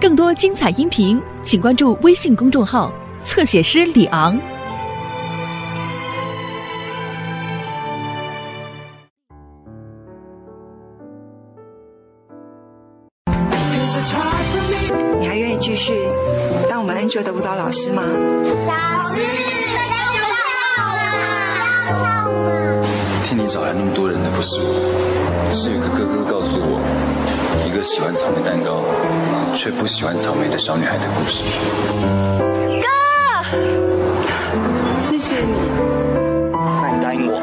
更多精彩音频，请关注微信公众号“侧写师李昂”。你还愿意继续当我们 Angel 的舞蹈老师吗？老师，要跳了，要跳了。替你找来那么多人的不是我，是有个哥哥告诉我，一个喜欢草莓蛋糕却不喜欢草莓的小女孩的故事。哥，谢谢你。那你答应我，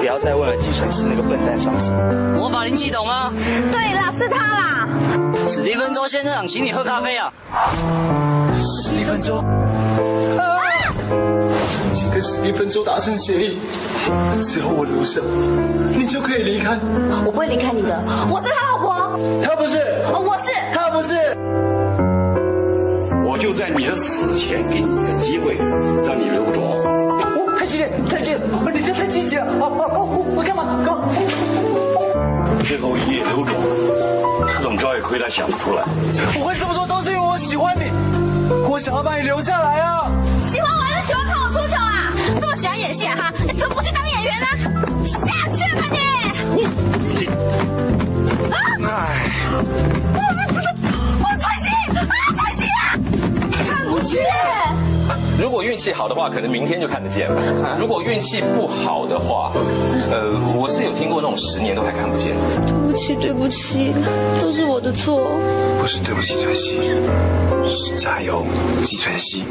不要再为了季承熙那个笨蛋伤心。魔法灵气懂吗？对了，是他啦。史蒂芬周先生请你喝咖啡啊！史蒂芬周，已经跟史蒂芬周达成协议，只要我留下，你就可以离开。我不会离开你的，我是他老婆。他不是，哦，我是。他不是。我就在你的死前给你一个机会，让你留着。哦，太激烈，太激烈！哦，你这太积极了！哦哦哦，我我干嘛？干嘛？最后一夜留种，这种招也亏他想不出来。我会这么做都是因为我喜欢你，我想要把你留下来啊！喜欢我还是喜欢看我出这么喜欢演戏啊哈？你怎么不去当演员呢？下去吧你！你啊！哎，我不是我传戏啊，传戏啊！看不见。如果运气好的话，可能明天就看得见了；如果运气不好的话，呃，我是有听过那种十年都还看不见。对不起，对不起，都是我的错。不是对不起川西，是加油，季传希。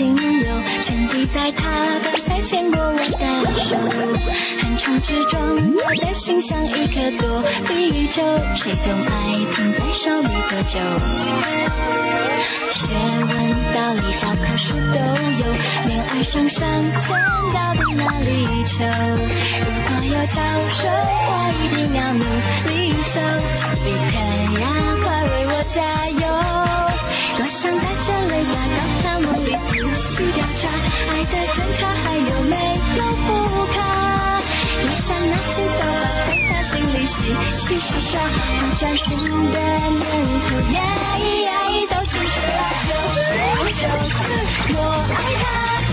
金流，全滴在他刚才牵过我的手，横冲直撞，我的心像一颗躲避球，谁都爱停在手里多久。学问道理教科书都有，恋爱上上签到底哪里求？如果有教授，我一定要努力修，丘比特呀，快为我加油！多想带着雷达到他梦里仔细调查，爱的真卡还有没有副卡？也想拿起扫把在他心里洗洗刷刷，不专心的念头耶，都清楚了，就是就是我爱他，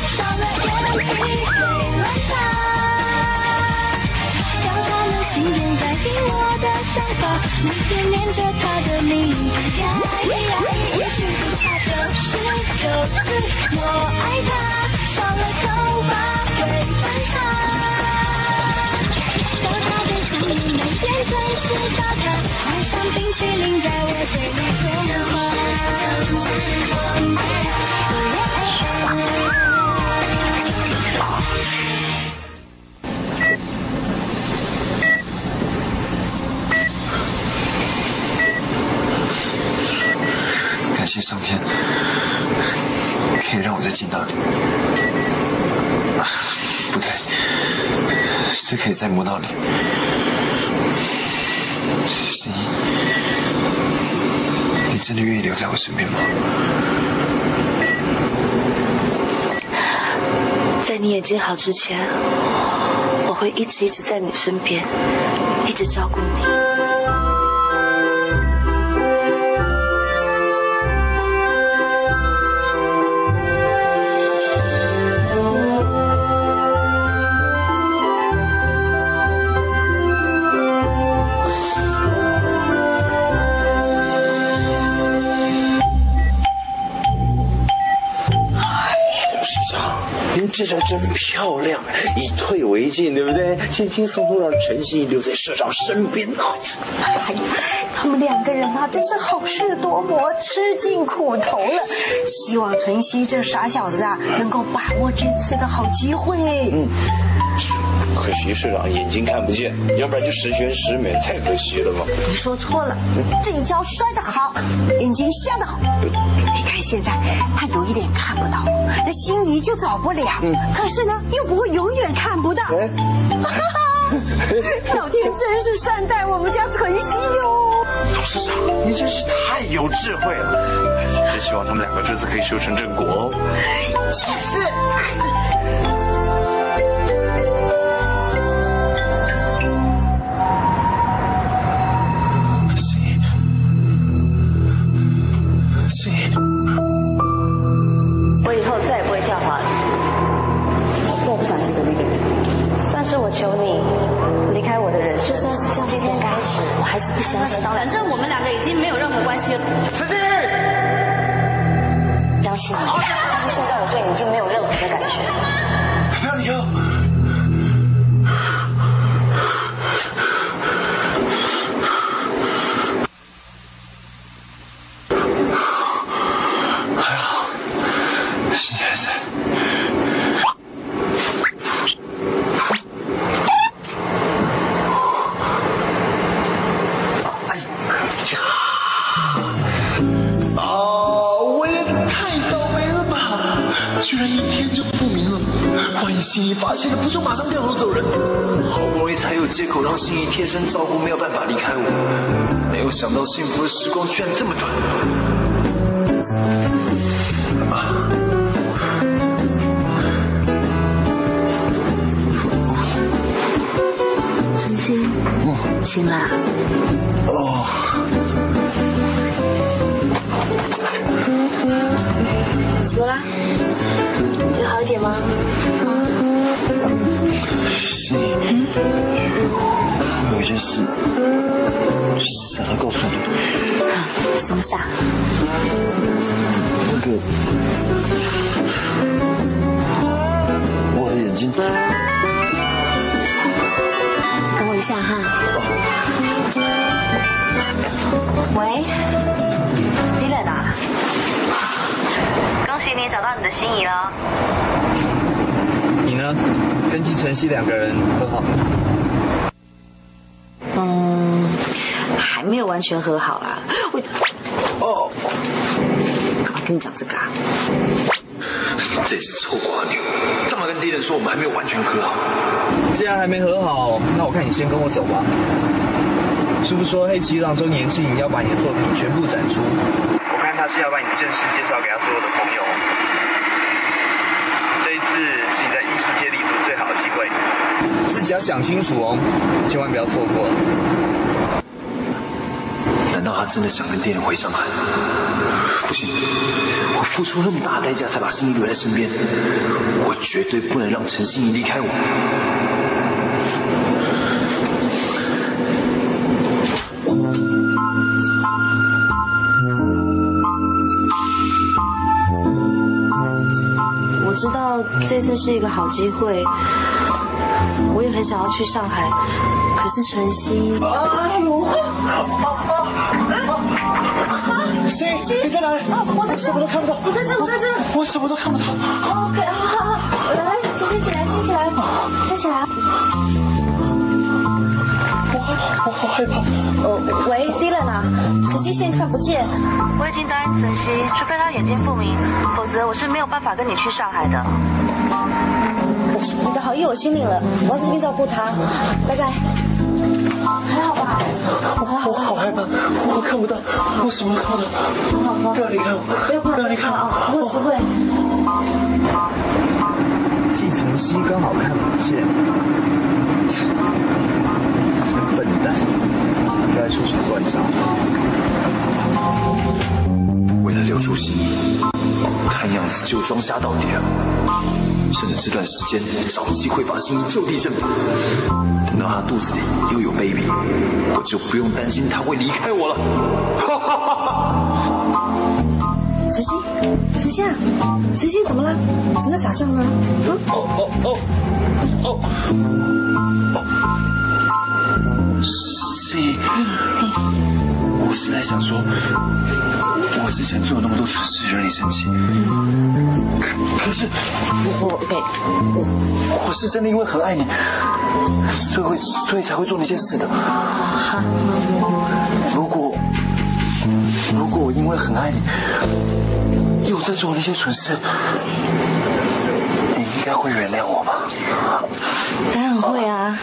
少了眼皮会乱插。要他能信任改变我的想法，每天念着他的名字呀呀，也许不差就是九次，我爱他，少了头发会分叉。要他的心里每天准时打卡，爱像冰淇淋在我嘴里融化。九字，我爱他。谢上天，可以让我再见到你。不对，是可以再摸到你。心怡，你真的愿意留在我身边吗？在你眼睛好之前，我会一直一直在你身边，一直照顾你。真漂亮，以退为进，对不对？轻轻松松让陈曦留在社长身边啊！哎呀，他们两个人啊，真是好事多磨，吃尽苦头了。希望晨曦这傻小子啊，能够把握这次的好机会。嗯，可惜社长眼睛看不见，要不然就十全十美，太可惜了嘛。你说错了，这一跤摔得好，眼睛瞎得好。你看现在他有一点看不到，那心仪就找不了。可是呢，又不会永远看不到。老天真是善待我们家晨曦哟。董事长，你真是太有智慧了。真希望他们两个这次可以修成正果哦。也是。不相信。反正我们两个已经没有任何关系了。陈心怡，相信你，但是现在我对你已经没有任何的感觉了。不要离开发现了，不就马上掉头走人？好不容易才有借口让心怡贴身照顾，没有办法离开我。没有想到幸福的时光居然这么短。晨曦，醒啦。哦，怎么啦？有好一点吗？心怡，我有一件事想要告诉你。啊，什么事啊？那个，我的眼睛，等我一下哈。喂，Dylan 啊，恭喜你找到你的心仪了。你呢？跟季晨曦两个人和好？嗯，还没有完全和好啦。我哦，干嘛跟你讲这个啊？这是臭瓜牛，干嘛跟敌人说我们还没有完全和好？既然还没和好，那我看你先跟我走吧。是不是说黑崎一郎周年庆要把你的作品全部展出？我看他是要把你正式介绍给他所有的朋友。这一次是你在艺术界立足最好的机会，自己要想清楚哦，千万不要错过了。难道他真的想跟店员回上海？不行，我付出那么大的代价才把心怡留在身边，我绝对不能让陈心怡离开我。道这次是一个好机会，我也很想要去上海，可是晨曦，哎呦！心怡，你在哪里？我在这什么都看不到。我在这，我在这。我什么都看不到。OK，好好好，来，先先起来，先起来，先起来。我好害怕。呃，喂，Dylan 啊，晨曦现在看不见。我已经答应晨曦，除非他眼睛不明，否则我是没有办法跟你去上海的。你的好意我心领了，我要这边照顾他，拜拜。还好吧？我还好，我好害怕，我看不到，我什么都看不到。好好，不要离开我，不要怕，不要离开我啊！不会不会。季晨曦刚好看不见，笨蛋，不该出手乱招。为了留住心意，看样子就装瞎到底了。趁着这段时间，找机会把心怡就地正法。等到他肚子里又有 baby，我就不用担心他会离开我了。哈哈哈哈！晨曦，晨曦啊，晨曦怎么了？怎么在傻笑呢？嗯？哦哦哦哦哦！我是在想说，我之前做了那么多蠢事惹你生气，可可是我我我是真的因为很爱你，所以会所以才会做那些事的。如果如果我因为很爱你，又在做那些蠢事，你应该会原谅我吧？当然会啊。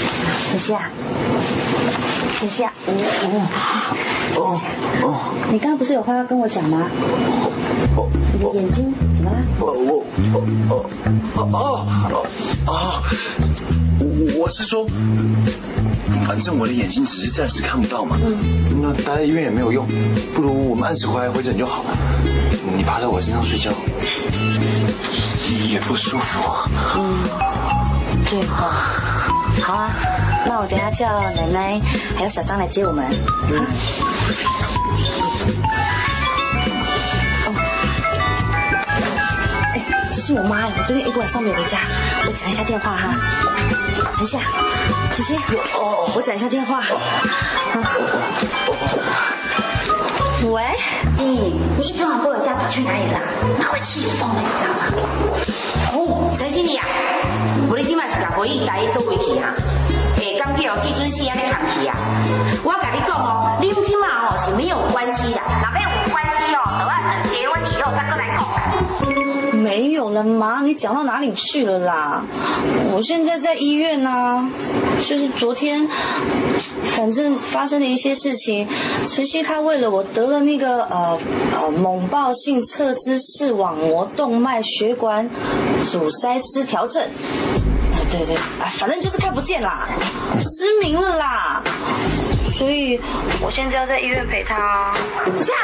子夏，子夏，哦哦哦，你刚刚不是有话要跟我讲吗？你的眼睛怎么了？哦我哦哦哦哦哦，我我是说，反正我的眼睛只是暂时看不到嘛，那待在医院也没有用，不如我们按时回来回诊就好了。你趴在我身上睡觉也不舒服。嗯，对哦。好啊，那我等下叫奶奶还有小张来接我们。嗯。哎，这是我妈，我昨天一个晚上没有回家，我讲一下电话哈。陈夏，晨曦，哦，我讲一下电话。喂，弟，你一整晚不回家跑去哪里了？那会气疯了，你知道吗？哦，陈经理啊，我你今晚是甲回忆带倒回去啊？诶，感觉哦，这阵时安尼谈去啊？我甲你讲哦，你今晚哦是没有关系的，哪没有关系哦？都要等结婚以后再过来讲。没有了妈，你讲到哪里去了啦？我现在在医院呢，就是昨天，反正发生了一些事情。晨曦他为了我得了那个呃呃猛暴性侧支视网膜动脉血管阻塞失调症，对对，哎，反正就是看不见啦，失明了啦。所以我现在要在医院陪他。这样，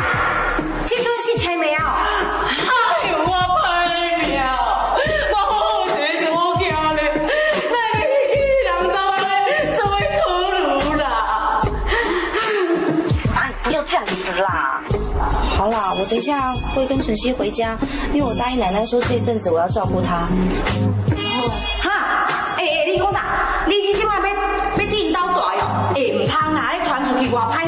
这阵是才没有。哎呦，我拍了，我好谁怎么叫嘞？那你人到嘞，怎么可能啦？啊，不要这样子啦。好啦，我等一下会跟晨曦回家，因为我答应奶奶说这一阵子我要照顾她。你传出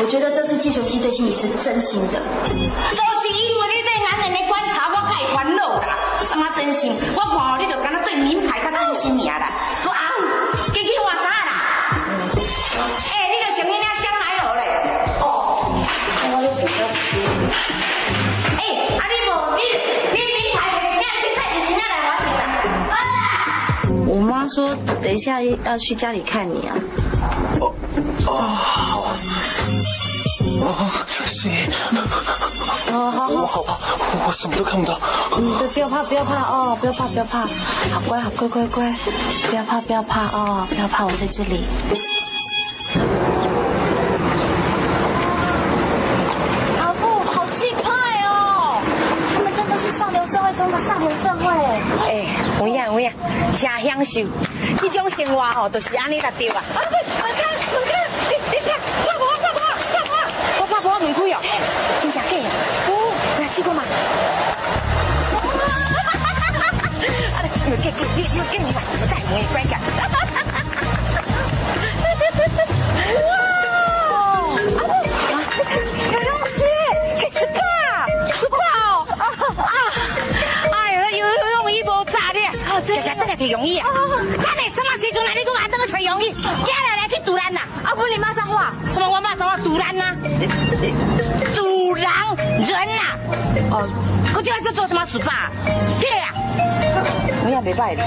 我觉得这次季纯熙对心怡是真心的。就是因为你对男人的观察，我才会烦恼啦。什么真心？我看哦，你就敢若对名牌较真心尔啦。我啊，给去换啥啦？哎，你就穿那香奈儿嘞？哦，我咧穿了一丝。哎，啊你无你你名牌的钱，你菜你钱来我钱啦？我妈说等一下要去家里看你啊。哦哦好啊。哦，行。哦好。我好怕，我什么都看不到。嗯，不要怕，不要怕哦，不要怕，不要怕，好乖，好乖，乖乖，不要怕，不要怕哦，不要怕，我在这里。阿布好气派哦，他们真的是上流社会中的上流社会。哎，有影有影，真享受，这种生活哦，就是安尼才对啊。啊，我看我看，你你看，怕婆怕婆怕婆，我怕婆唔开哦，真假假呀？哦，你有去过吗？啊，你给给给给给你买什么带我也乖感。哇！有东西，可是怕，是怕哦。啊！哎呦，有有容易无炸咧，哦，这个这个挺容易啊。咱嘞什么时阵来？你骂脏话？什么我骂脏话？堵拦呐？堵拦人呐？哦，我今晚是做什么事吧？屁呀！我也没拜的。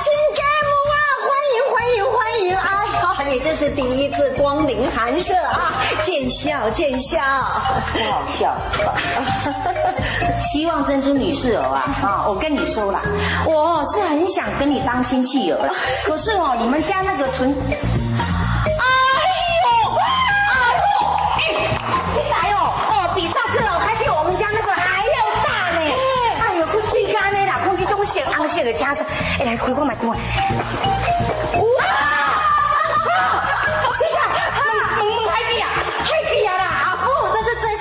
亲家母啊，欢迎欢迎欢迎！哎呀，你这是第一次光临寒舍啊，见笑见笑。不好笑。希望珍珠女士儿啊，啊，我跟你说了，我是很想跟你当亲戚儿，可是哦，你们家那个纯，哎呦，哎呦，哎，进来哦，哦，比上次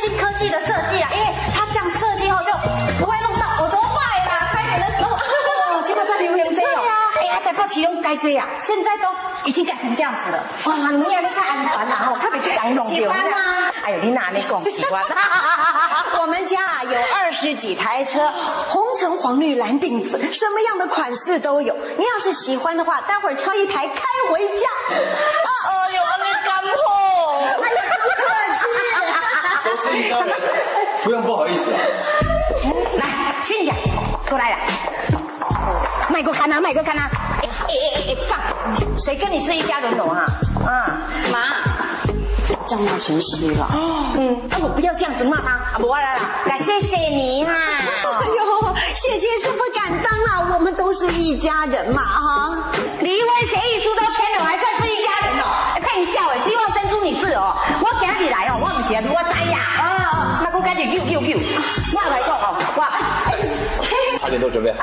新科技的设计啊，因为它这样设计后就不会弄到耳朵坏啦，开门的时候。哦，这个在流行这样。哎呀，台北市拢该这样，现在都已经改成这样子了。哇，你也太安全了哦，特别去讲弄喜欢吗？哎呦，你哪里讲喜欢？我们家啊有二十几台车，红橙黄绿蓝靛紫，什么样的款式都有。你要是喜欢的话，待会儿挑一台开回家。啊哎呦，你干货！哎呀，不客气。都是一家人，不用不好意思啊。来，亲家，过来了。卖过看啊，卖过看啊！哎哎哎哎，放！谁跟你是一家人了啊？啊，妈，叫骂纯熙了。嗯，那我不要这样子骂他，啊，不来了，感谢谢你啊！哎呦，谢谢是不敢当啊，我们都是一家人嘛哈。离婚协议书都签了，还算是一家人哦？骗笑诶，希望生出你是哦。我今日来哦，我唔是来，我知呀。啊，那我赶紧救救救！我来讲哦，我。差点都准备。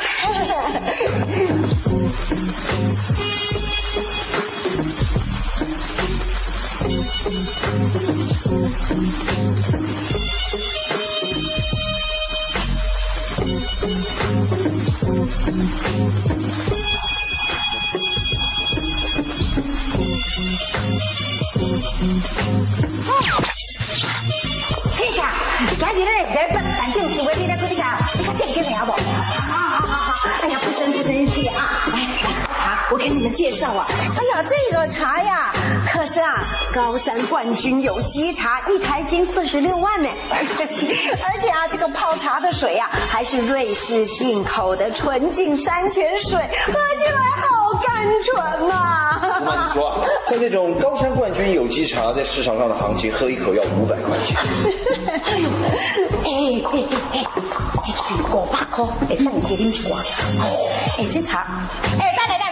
介绍啊。哎呀，这个茶呀，可是啊，高山冠军有机茶，一台斤四十六万呢。而且啊，这个泡茶的水呀、还是瑞士进口的纯净山泉水，喝起来好甘醇呐、我跟你说啊，像这种高山冠军有机茶，在市场上的行情，喝一口要五百块钱。哎呦，哎哎哎哎，一嘴五百块，会当给恁出啊？哎，这茶，哎，等等等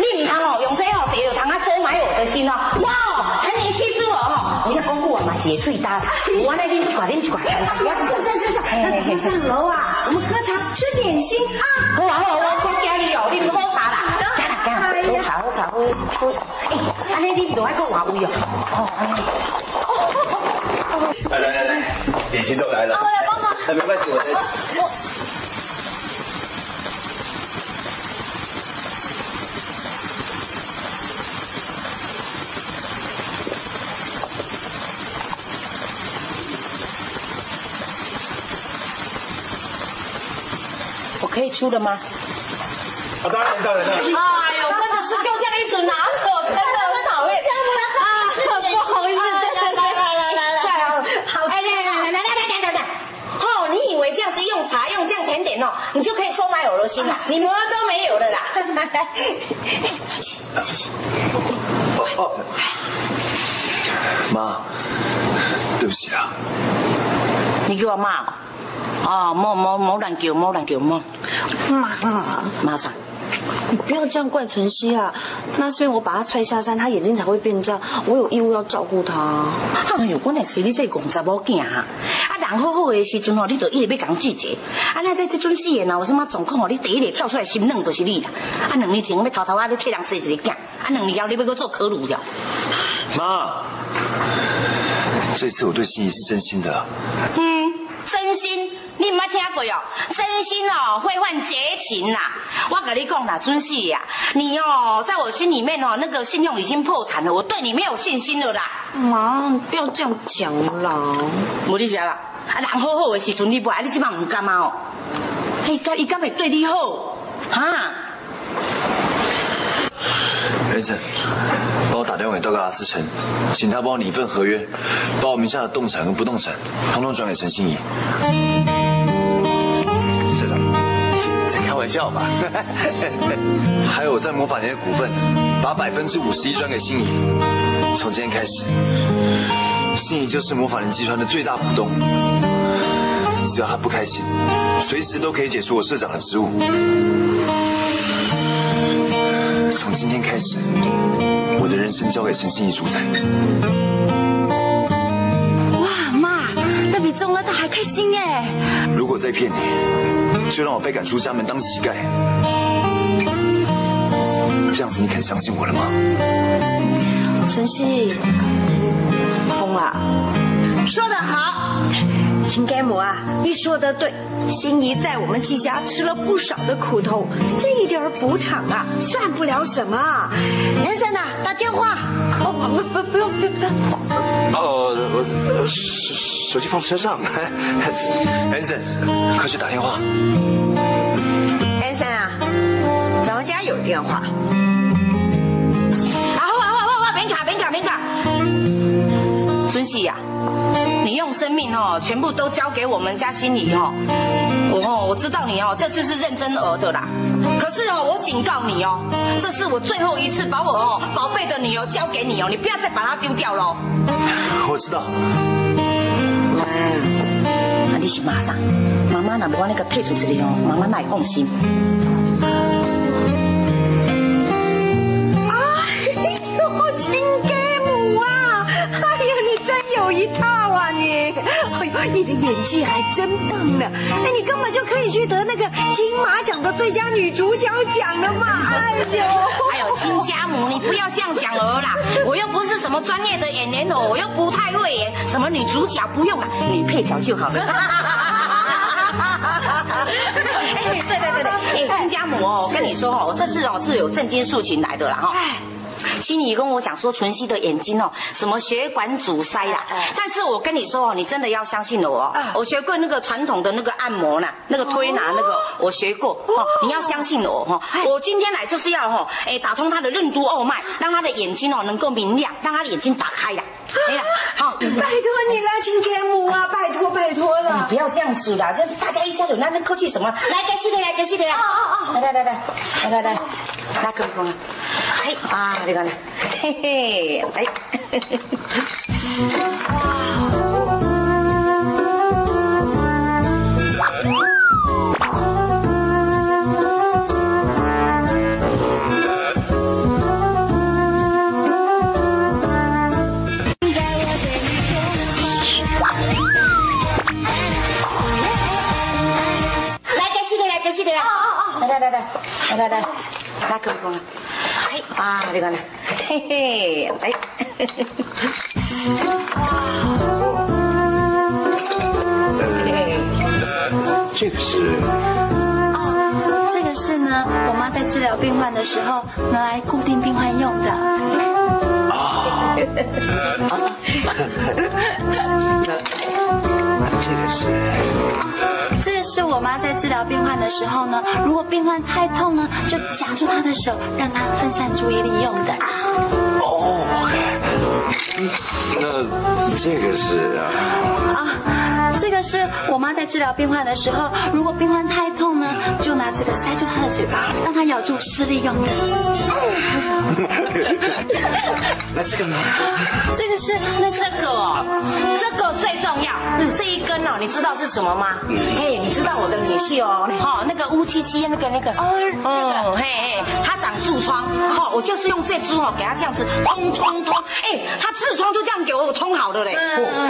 你唔通哦，用这哦，第二通啊收买我的心哦。哇哦，陈年气死我哦！你看讲久啊嘛，是脆搭，我来恁一块，恁一块。是是是是，那咱们上楼啊，我们喝茶吃点心啊。好啊好啊，我讲家里哦，你唔好茶啦，行啦行啦，喝茶喝茶喝喝茶。哎，安尼你就爱讲话位哦。哦，安尼。来来来来，点心都来了。我来帮忙。哎，没关系，我出了吗？啊，当然当然当然。哎呦，真的是就这样一直拿走，真的很讨厌。啊，不好意思，来来来来来，好，哎来来来来来来来来，哦，你以为这样子用茶用这样甜点哦，你就可以收买我的心了？你什么都没有了啦。哦，妈，对不起啊。你给我骂我，哦，莫莫莫乱叫，莫乱叫，莫妈，马上。你不要这样怪晨曦啊！那是因为我把他踹下山，他眼睛才会变这样。我有义务要照顾他。哎呦，我那是你这戆查某囝啊！啊，人好好的时阵吼，你就一直要讲拒绝。啊，那在这阵死的，呢有什么状况吼，你第一个跳出来心软就是你啦。啊，两年前要偷偷啊，你替人生一个囝，啊，两年后你要搁做可鲁了。妈，这次我对心仪是真心的。嗯，真心，你唔捌听过哦？真心哦，会换绝情啦！我跟你讲啦，尊熙呀，你哦，在我心里面哦，那个信用已经破产了，我对你没有信心了啦。妈，不要这样讲啦。无你啥啦？啊，人好好的时阵你不爱，你即摆唔甘啊哦？伊敢伊敢会对你好？哈？雷晨，帮我打电话给道格拉斯城，请他帮我拟一份合约，把我名下的动产跟不动产统统转给陈心怡。玩笑吧？还有我在魔法年的股份，把百分之五十一转给心怡。从今天开始，心怡就是魔法人集团的最大股东。只要他不开心，随时都可以解除我社长的职务。从今天开始，我的人生交给陈心怡主宰。中了他还开心耶！如果再骗你，就让我被赶出家门当乞丐。这样子你肯相信我了吗？晨曦，疯了。说得好，亲家母啊，你说的对，心仪在我们季家吃了不少的苦头，这一点补偿啊，算不了什么。先生呐，打电话。哦，不不不用不用不用。哦，我手手机放车上。Anson，快去打电话。Anson 啊，咱们家有电话。啊，好好好好，别卡别卡别卡。孙喜呀，你用生命哦，全部都交给我们家心里哦。我哦，我知道你哦，这次是认真儿的啦。可是哦，我警告你哦，这是我最后一次把我哦宝贝的女儿交给你哦，你不要再把她丢掉喽。我知道。妈，啊，你是马上，妈妈那不那个退出这里哦，妈妈那也放心。你的演技还真棒呢！哎，你根本就可以去得那个金马奖的最佳女主角奖了嘛！哎呦，还有亲家母，你不要这样讲儿啦！我又不是什么专业的演员哦，我又不太会演，什么女主角不用了，女配角就好了。哎，对对对对，哎，亲家母哦，我跟你说哦，我这次哦是有正经事情来的啦哈。心里跟我讲说，纯熙的眼睛哦，什么血管阻塞啦。但是我跟你说哦，你真的要相信我哦。我学过那个传统的那个按摩呢，那个推拿那个，我学过哦。你要相信我哦。我今天来就是要哈，哎，打通他的任督二脉，让他的眼睛哦能够明亮，让他的眼睛打开呀。哎呀，好，拜托你了，亲天母啊，拜托拜托了。你不要这样子啦，这大家一家人，那那客气什么？来，给西的来，给西的来。哦哦哦。来来来来来来来，来，哥哥。哎啊，你看呢，嘿嘿，哎，来，来，来。来来来来来来来，来。啊，你看呢，嘿嘿，哎，这个是哦，这个是呢，我妈在治疗病患的时候拿来固定病患用的。啊，那这个是。这个是我妈在治疗病患的时候呢，如果病患太痛呢，就夹住他的手，让他分散注意力用的。哦，那这个是啊，这个是我妈在治疗病患的时候，如果病患太痛呢，就拿这个塞住她的嘴巴，让她咬住施力用的。那这个呢？这个是那这个哦，这个最重要。这一根哦，你知道是什么吗？嘿，你知道我的女婿哦，哦，那个乌漆漆那个那个，哦，嘿嘿，他长痔疮，哈，我就是用这支哦，给他这样子通通通，哎，他痔疮就这样给我通好的嘞，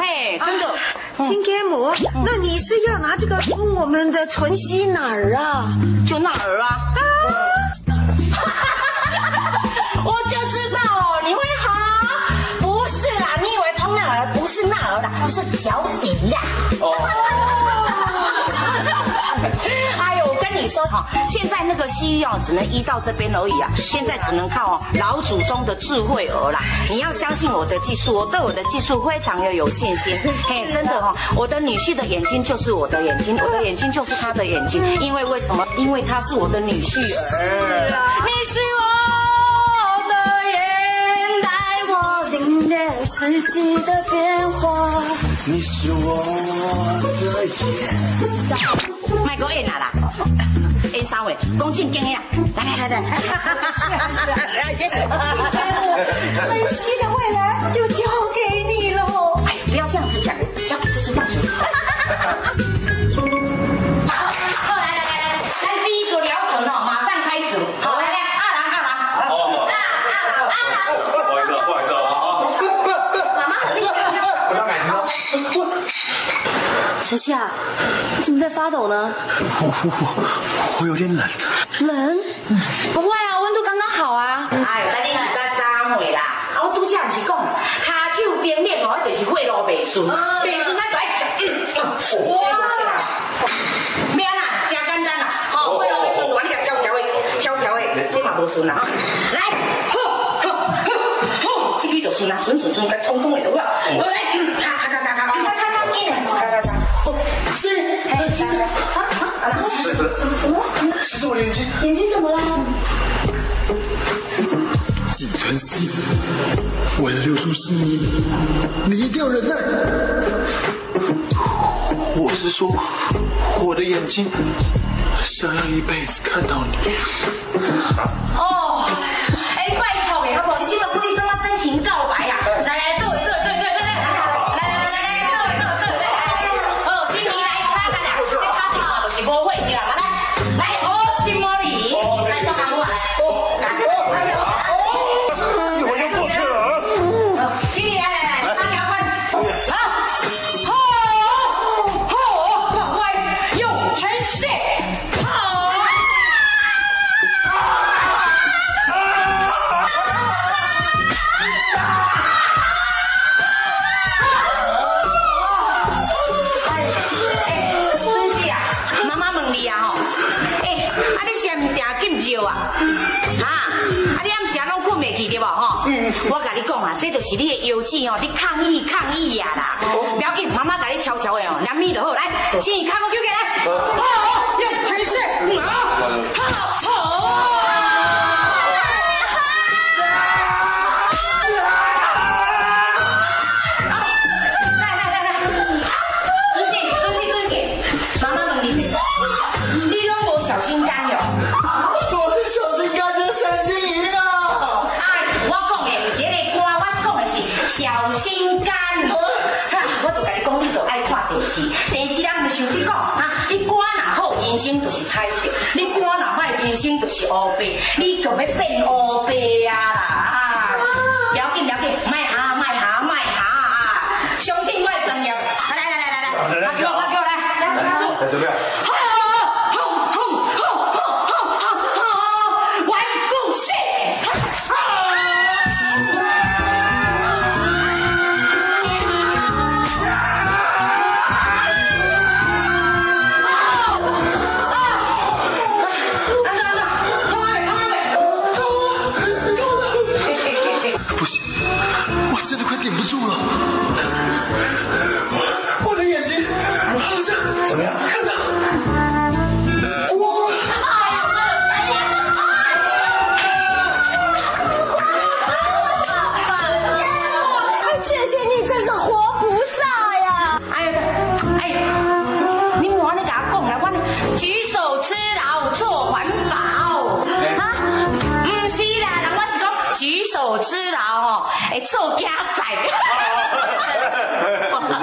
嘿，真的。亲家母，那你是要拿这个通我们的唇息哪儿啊？就那儿啊。啊 我就知道哦，你会好，不是啦，你以为通那儿不是那儿啦，是脚底呀。哦。你说哈，现在那个西医哦，只能医到这边而已啊，现在只能靠哦老祖宗的智慧儿啦。你要相信我的技术，我对我的技术非常的有信心。嘿，真的哈，我的女婿的眼睛就是我的眼睛，我的眼睛就是他的眼睛，因为为什么？因为他是我的女婿儿。你是我我领略四季的变化。你是我的眼。卖给我演哪啦？演三位，恭敬敬呀！来来来来，是啊是啊，别生气，分析的未来就交给你喽。哎，不要这样子讲，交给这只放手。小夏，你怎么在发抖呢？我我我有点冷。冷？不会啊，温度刚刚好啊。哎，那你是在三位啦？啊，我拄则不是讲，下手边冷哦，就是血路未顺，未顺那就爱食。哇！咩啦？真简单啦，好，血路未顺就安尼甲敲敲的，敲敲的，这马无顺啦哈。来，吼吼吼吼，这边就顺啦，顺顺顺，该通通的都。啊，啊，其实，怎么了？其实我眼睛，眼睛怎么了？季存希，为了留住心仪，你一定要忍耐。我是说，我的眼睛想要一辈子看到你。哦，哦，你抗议抗议呀啦！不要紧，妈妈给你悄悄的哦，两米就好，来，先卡我救起来，好，要变乌白啊啦！啊，不要紧不要紧，卖哈卖哈卖哈啊！相信我的专业。来来来来来，来，给我给我来，来来来。来，怎么样？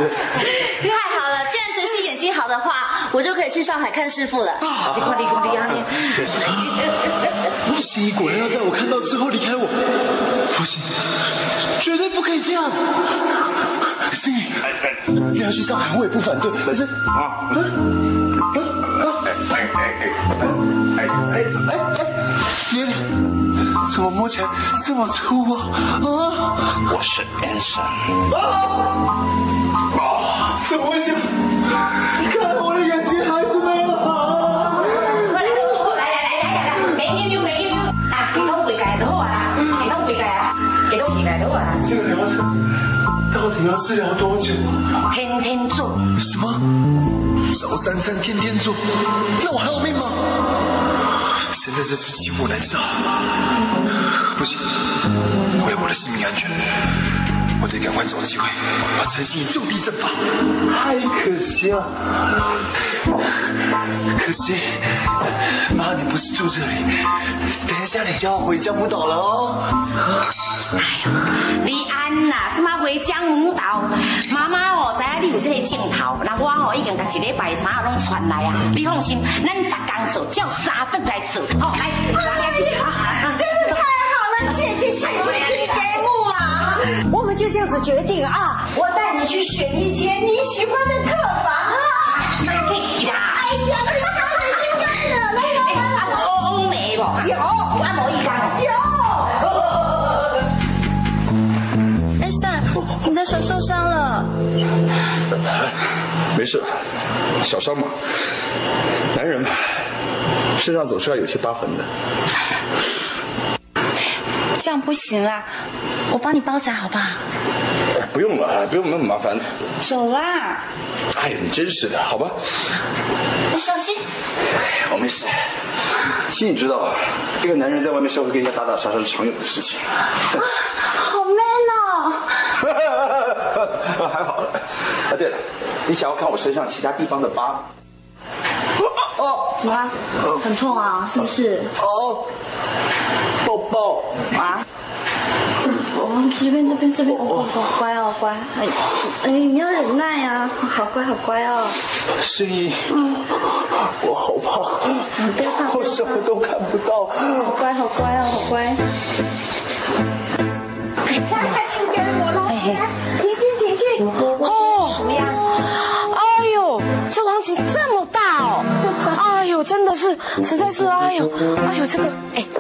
太好了既然真是演技好的话我就可以去上海看师傅了。啊你快点快点压力心怡果然要在我看到之后离开我。不行绝对不可以这样。心怡你要去上海我也不反对。但是啊。哎哎哎哎哎哎。哎哎哎。你怎么摸起来这么粗啊？啊！我是男神。啊！啊！怎么回事？你看我的眼睛还是没有好。来我来来来来来来，就没有就啊！给他回家都好了，给他回啊！给他回都。这个疗程到底要治疗多久啊？天天做。什么？早三餐天天做，那我还有命吗？现在这是骑虎难下，不行，为了我的性命安全，我得赶快找机会把陈心怡就地正法。太可惜了，可惜，妈，你不是住这里，等一下你就要回江母岛了哦。你安啦，什么回江母岛？妈妈哦，知影你有这个镜头，那我哦已经把一礼拜三啊拢传来啊。你放心，咱逐工做，叫三顿来做。好，来，啊真是太谢谢谢谢请给幕啊！我们就这样子决定啊，我带你去选一间你喜欢的客房啊！那可以啦。哎呀，你们好心肝了，来来来，欧美不？有，有按摩浴缸哦。有。安善，你的手受伤了。没事，小伤嘛。男人嘛，身上总是要有些疤痕的。这样不行啊，我帮你包扎好不好？不用了，不用那么麻烦。走啦，哎呀，你真是的，好吧？你小心。我没事。其实你知道，一个男人在外面社会跟人家打打杀杀是常有的事情。好 man 哦！还好。啊，对了，你想要看我身上其他地方的疤吗？哦，怎么了？很痛啊，是不是？哦，抱抱啊！哦，这边这边这边，哦，好乖哦，乖。哎，哎，你要忍耐啊，好乖好乖哦。声音，嗯，我好怕，不要怕，我什么都看不到。好乖好乖哦，好乖。快请给我了，婷婷婷婷，哦，怎么样？这王子这么大哦！哎呦，真的是，实在是，哎呦，哎呦，这个，哎，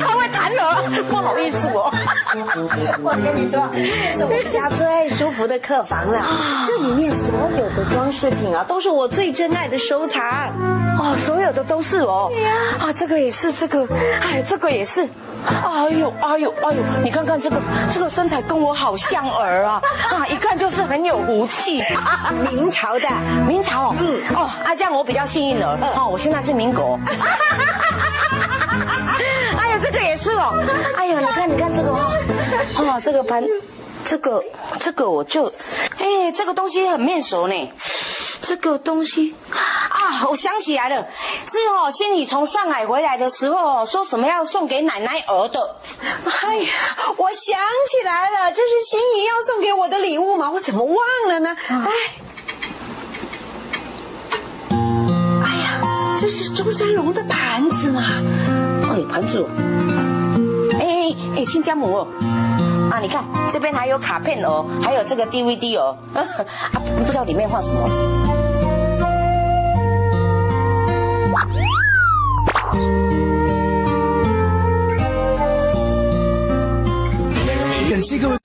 他会弹了，不好意思我。我跟你说，这是我们家最舒服的客房了，这里面所有的装饰品啊，都是我最珍爱的收藏。哦，所有的都是哦。对呀。啊，这个也是，这个，哎，这个也是。哎呦，哎呦，哎呦，你看看这个，这个身材跟我好像儿啊！啊，一看就是很有福气。明朝的，明朝。嗯。哦，啊，这样我比较幸运了。哦，我现在是民国。哎呦，这个也是哦。哎呦，你看，你看这个哦，哦，这个盘，这个，这个我就，哎，这个东西很面熟呢。这个东西啊，我想起来了，是哦，仙女从上海回来的时候说什么要送给奶奶儿的。哎呀，我想起来了，这是心仪要送给我的礼物嘛，我怎么忘了呢？哎，哎呀，这是中山龙的盘子嘛？哎，盘子。哎哎，亲家母哦。啊，你看这边还有卡片哦，还有这个 DVD 哦，啊，不知道里面放什么。感谢各位。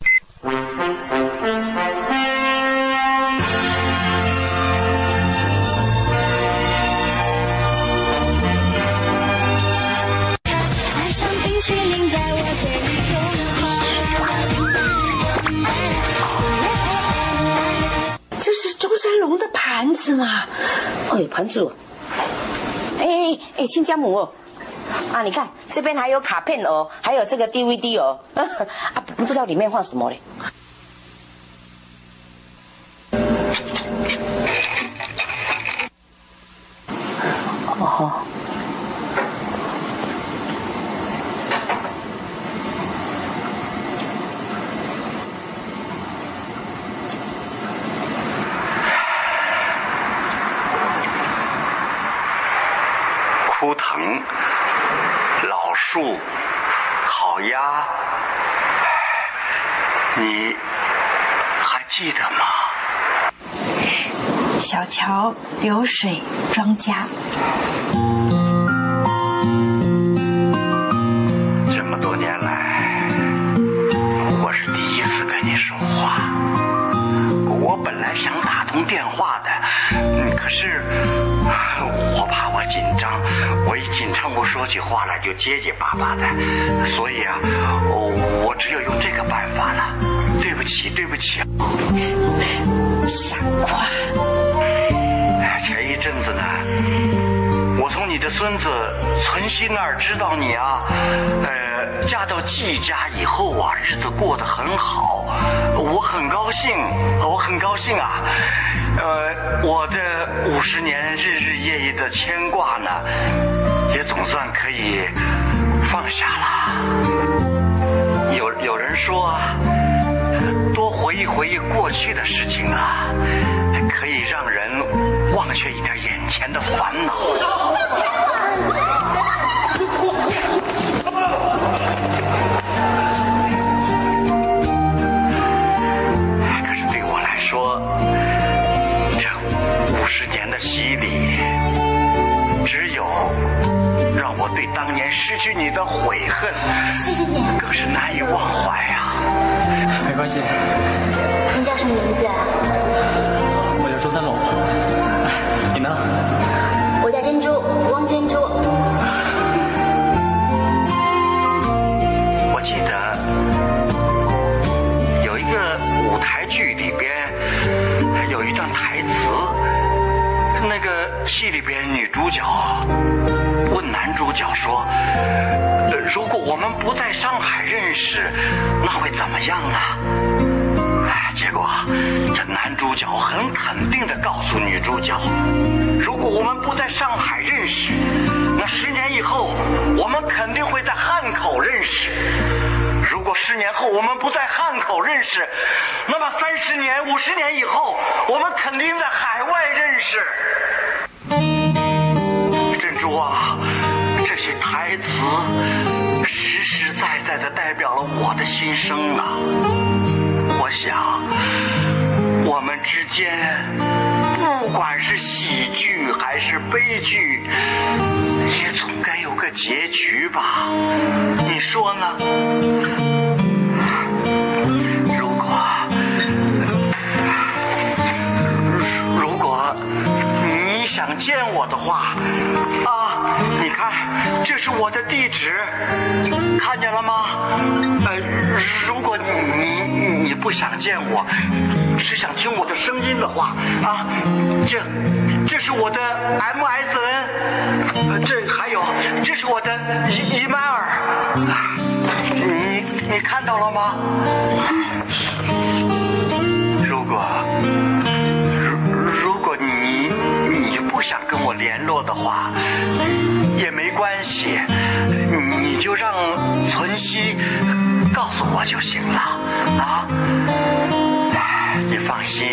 龙的盘子嘛？哎，盘子。哎哎哎，亲家母。啊，你看这边还有卡片哦，还有这个 DVD 哦，啊，不知道里面放什么嘞。哦。枯藤、老树、烤鸭，你还记得吗？小桥流水庄稼。这么多年来，我是第一次跟你说话。我本来想打通电话的，嗯可是我怕我紧张，我一紧张我说起话来就结结巴巴的，所以啊，我我只有用这个办法了。对不起，对不起。傻瓜。前一阵子呢，我从你的孙子存心那儿知道你啊，呃，嫁到季家以后啊，日子过得很好，我很高兴，我很高兴啊，呃，我的五十年日日夜夜的牵挂呢，也总算可以放下了。有有人说，多回忆回忆过去的事情啊，可以让人忘却一点眼前的烦恼。可是对我来说，这五十年的洗礼，只有让我对当年失去你的悔恨，谢谢你，更是难以忘怀啊！没关系，你叫什么名字啊？我叫周三龙。你呢？我叫珍珠，汪珍珠。我记得有一个舞台剧里边有一段台词，那个戏里边女主角问男主角说：“如果我们不在上海认识，那会怎么样啊？”结果这男主角很肯定的告诉女主角：“如果我们不在上海认识，那十年以后我们肯定会在汉口认识。如果十年后我们不在汉口认识，那么三十年、五十年以后，我们肯定在海外认识。”珍珠啊，这些台词实实在在的代表了我的心声啊！我想，我们之间，不管是喜剧还是悲剧，也总该有个结局吧？你说呢？见我的话，啊，你看，这是我的地址，看见了吗？呃，如果你你不想见我，只想听我的声音的话，啊，这这是我的 MSN，呃这还有这是我的 e email，你你看到了吗？如果如如果你不想跟我联络的话，也没关系，你就让存希告诉我就行了啊。你放心，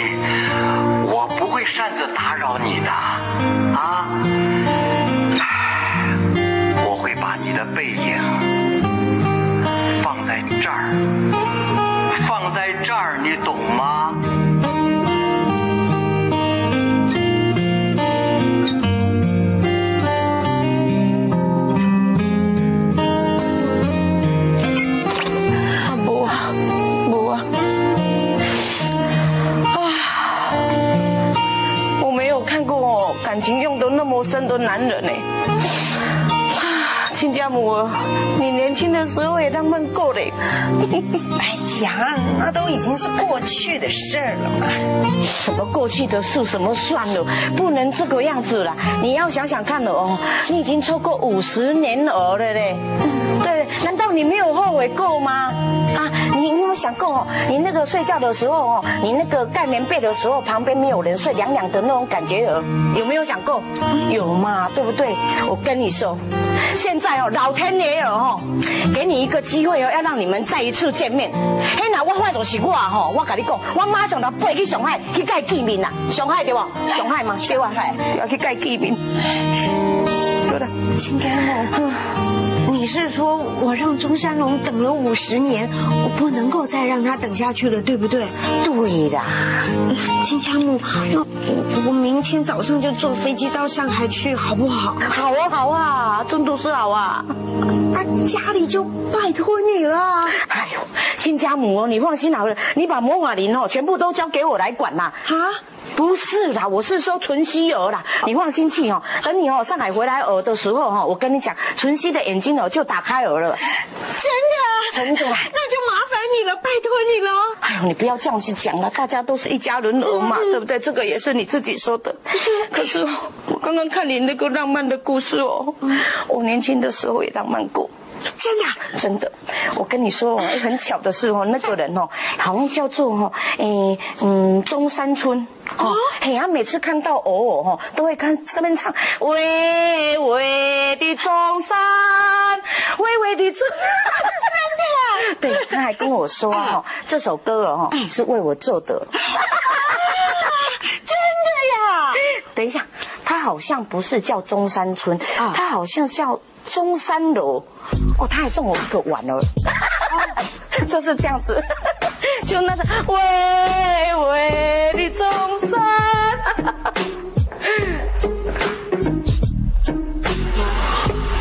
我不会擅自打扰你的啊。我会把你的背影放在这儿，放在这儿，你懂吗？都那么深的男人呢。啊，亲家母，你年轻的时候也浪漫够嘞。哎呀，那都已经是过去的事儿了嘛。什么过去的事，什么算了，不能这个样子了。你要想想看了哦，你已经超过五十年了了嘞。对，难道你没有后悔过吗？啊，你你有没有想过哦？你那个睡觉的时候哦，你那个盖棉被的时候，旁边没有人睡，凉凉的那种感觉哦，有没有想过？有嘛，对不对？我跟你说，现在哦，老天爷哦，给你一个机会哦，要让你们再一次见面。嘿，那我话就是我吼，我跟你讲，我马上就飞去上海去跟他见面啦。上海对不？上海嘛，对吧？要去跟他见面。好了，亲家母，你是说我让中山龙等了五十年，我不能够再让他等下去了，对不对？对的，金家母，那我我明天早上就坐飞机到上海去，好不好？好啊，好啊，真的是好啊。那家里就拜托你了。哎呦，亲家母哦，你放心好了，你把魔法林哦全部都交给我来管啦。啊？不是啦，我是说纯熙儿啦，你放心去哦。等你哦上海回来儿的时候哈，我跟你讲，纯熙的眼睛哦就打开儿了。真的？真的啦。那就麻烦你了，拜托你了。哎呦，你不要这样子讲了，大家都是一家人儿嘛，对不对？这个也是你自己说的。可是我刚刚看你那个浪漫的故事哦，我年轻的时候也浪漫过。真的、真的，我跟你说哦，哎很巧的是哦，那个人哦，好像叫做哦，诶，嗯，中山村哦，嘿，他每次看到偶尔哦，都会看上面唱巍巍的中山，巍巍的中，真的，对，他还跟我说哦，这首歌哦是为我做的，真的呀？等一下，他好像不是叫中山村，他好像叫中山楼。哦，他还送我一个碗儿，就是这样子，就那个巍巍的中山。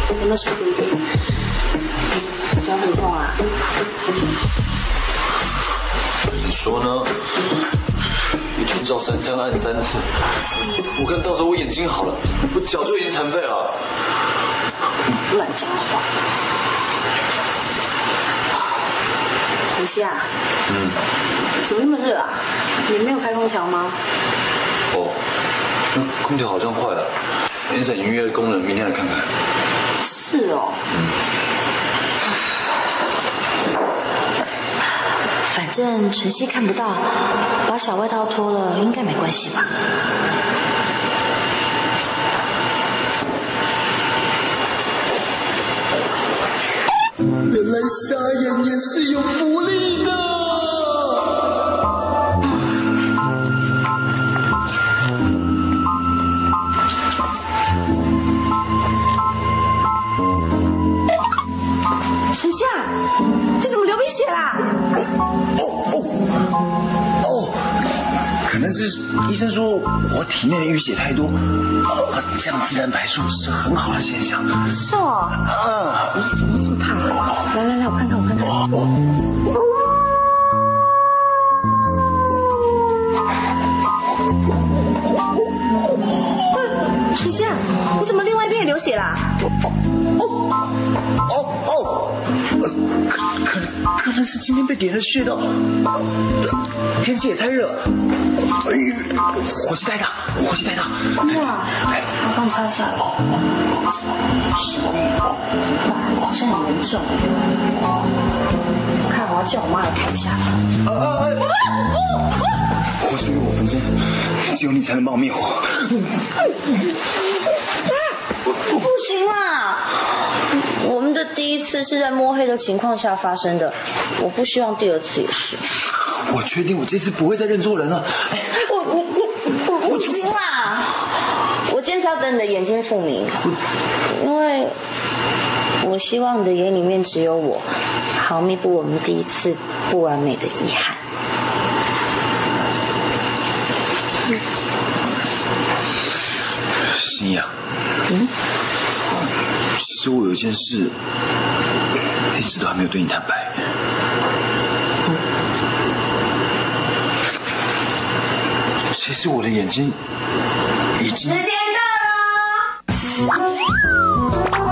有没有舒服一点？脚很痛啊？你说呢？一天照三餐按三次，我看到时候我眼睛好了，我脚就已经残废了。乱讲话。晨曦啊，嗯，怎么那么热啊？你没有开空调吗？哦，那空调好像坏了，联审营业的工人明天来看看。是哦。嗯反正晨曦看不到，把小外套脱了应该没关系吧？原来瞎眼也是有福利的。是医生说我体内的淤血太多，呃这样自然排出是很好的现象。是哦。啊，你怎么这么烫啊？来来来，我看看，我看看。哎陈夏，你怎么另外一边也流血啦？哦哦，呃，可是今天被点了穴道，呃天气也太热，哎呦，火气太大，火气太大。哇，我帮你擦一下。不行哎，怎么办？好像很严重。我看我要叫我妈来看一下。啊啊啊火是与我分身，只有你才能帮我灭火。不行啊！我们的第一次是在摸黑的情况下发生的，我不希望第二次也是。我确定我这次不会再认错人了。我我我我不行啦！我坚持要等你的眼睛复明，因为我希望你的眼里面只有我，好弥补我们第一次不完美的遗憾。心怡啊，嗯，其实我有一件事一直都还没有对你坦白。其实我的眼睛已经……时间到了。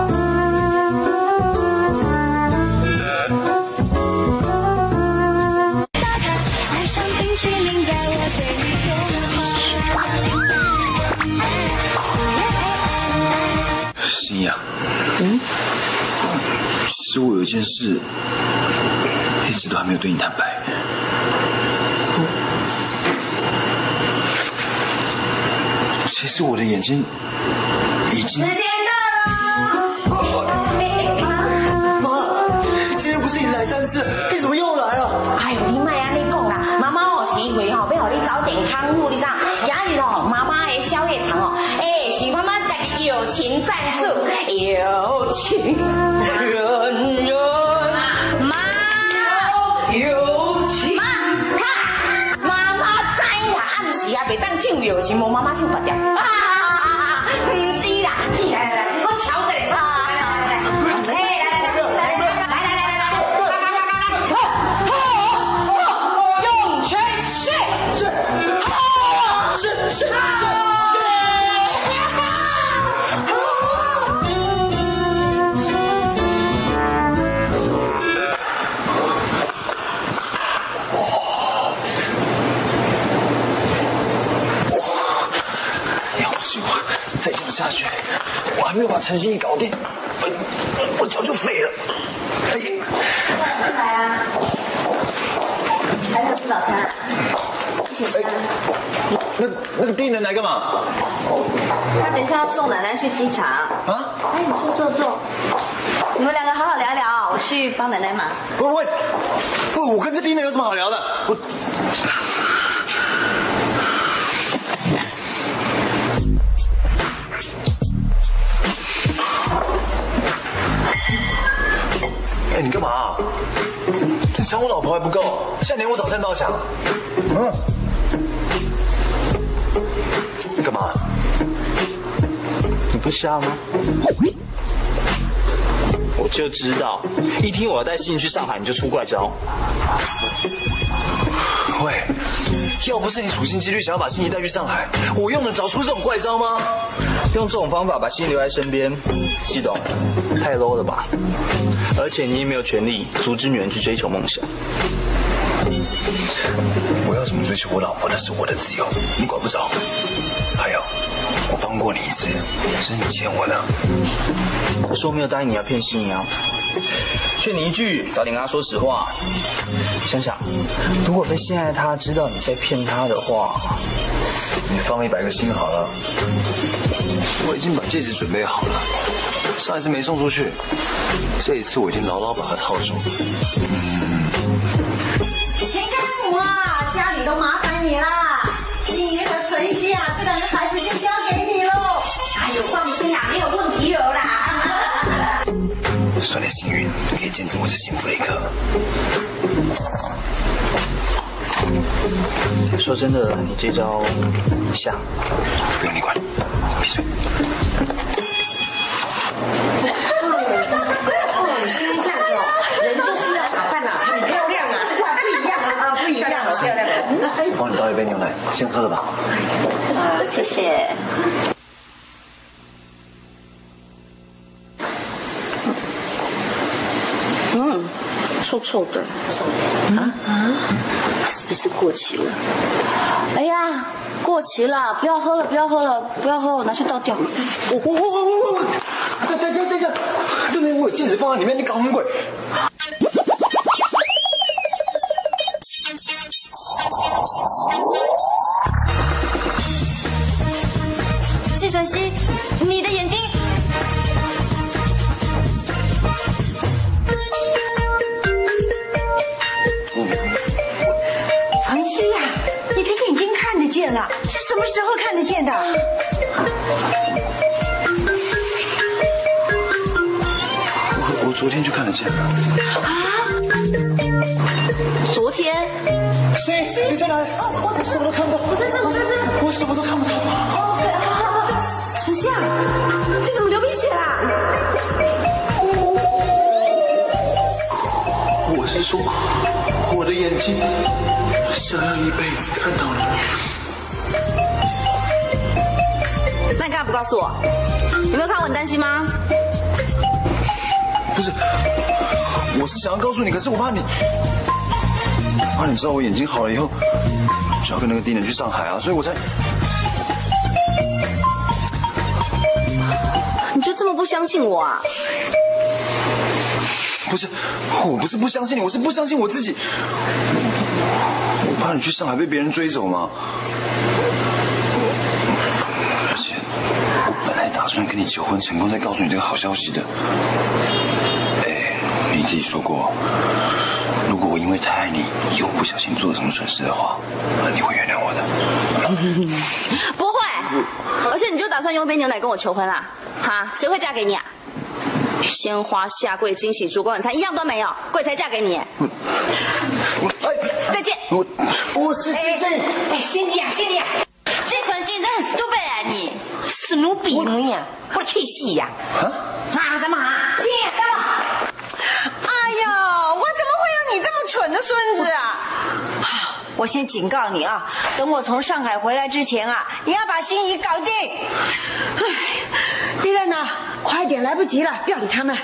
心呀啊，嗯，其实我有一件事一直都还没有对你坦白。其实我的眼睛已经……时间到了。妈，今天不是你来三次，你怎么又来了？哎呦，你莫安尼讲啦，妈妈哦是因为吼要让你早点康复，你知道？今日哦，妈妈的宵夜场哦，情赞助，有情人人妈有情妈，哈，妈妈知啊，暗时啊袂当唱友情，无妈妈唱不掉。啊，还没有把陈心怡搞定，我我早就废了。哎呀，来啊！还没有吃早餐，一起吃。那那个病人来干嘛？他等一下要送奶奶去机场。啊？哎，你坐坐坐。你们两个好好聊聊，我去帮奶奶忙。喂喂喂，我跟这丁人有什么好聊的？我哎，你干嘛、你抢我老婆还不够，现在连我早餐都要抢。嗯，你干嘛？你不瞎吗？我就知道，一听我要带心怡去上海，你就出怪招。喂，要不是你处心积虑想要把心怡带去上海，我用得着出这种怪招吗？用这种方法把心怡留在身边，季董，太 low 了吧？而且你也没有权利阻止女人去追求梦想。我要怎么追求我老婆那是我的自由，你管不着。还有，我帮过你一次，这是你欠我的。可是我没有答应你要骗新娘，劝你一句，早点跟他说实话。想想，如果被心爱的他知道你在骗他的话，你放一百个心好了。我已经把戒指准备好了，上一次没送出去，这一次我已经牢牢把它套住。田干母啊，家里都麻烦你啦。心怡和晨曦啊，这两个孩子就交给你喽。哎呦，放心啦，没有问题了啦。算你幸运，可以见证我这幸福的一刻。说真的，你这招像。不用你管，闭嘴。哦，你今天这样子哦，人就是要打扮啊，很漂亮啊，不一样啊，啊，不一样啊，漂亮。帮你倒一杯牛奶，先喝了吧。好，谢谢。嗯，臭臭的，啊啊，是不是过期了？哎呀，过期了，不要喝了，不要喝了，不要喝，我拿去倒掉。我我我我我我，等等等等一下，这边我有戒指放在里面，你搞什么鬼？天就看得见了。昨天，谁？你在哪？我什么都看不到。我在这，我在这。我什么都看不到。晨曦啊，你怎么流鼻血啦？我是说，我的眼睛想要一辈子看到你。那你干嘛不告诉我？有没有看我很担心吗？不是，我是想要告诉你，可是我怕你，怕你知道我眼睛好了以后，就要跟那个丁人去上海啊，所以我才。你就这么不相信我啊？不是，我不是不相信你，我是不相信我自己。我怕你去上海被别人追走嘛。而且，我本来打算跟你求婚成功，再告诉你这个好消息的。哎，你自己说过，如果我因为太爱你，又不小心做了什么蠢事的话，那你会原谅我的。不会，而且你就打算用一杯牛奶跟我求婚啊？哈，谁会嫁给你啊？鲜花下跪、惊喜、烛光晚餐一样都没有，鬼才嫁给你。再见。我我是哎哎，心里啊，心里啊，季晨曦，你真的很 stupid 啊你！史努比我的 K 戏呀。啊？啊什么啊？亲，干嘛？哎呦，我怎么会有你这么蠢的孙子啊？我先警告你啊，等我从上海回来之前啊，你要把心仪搞定。哎，敌人呢？快点，来不及了，不要理他们。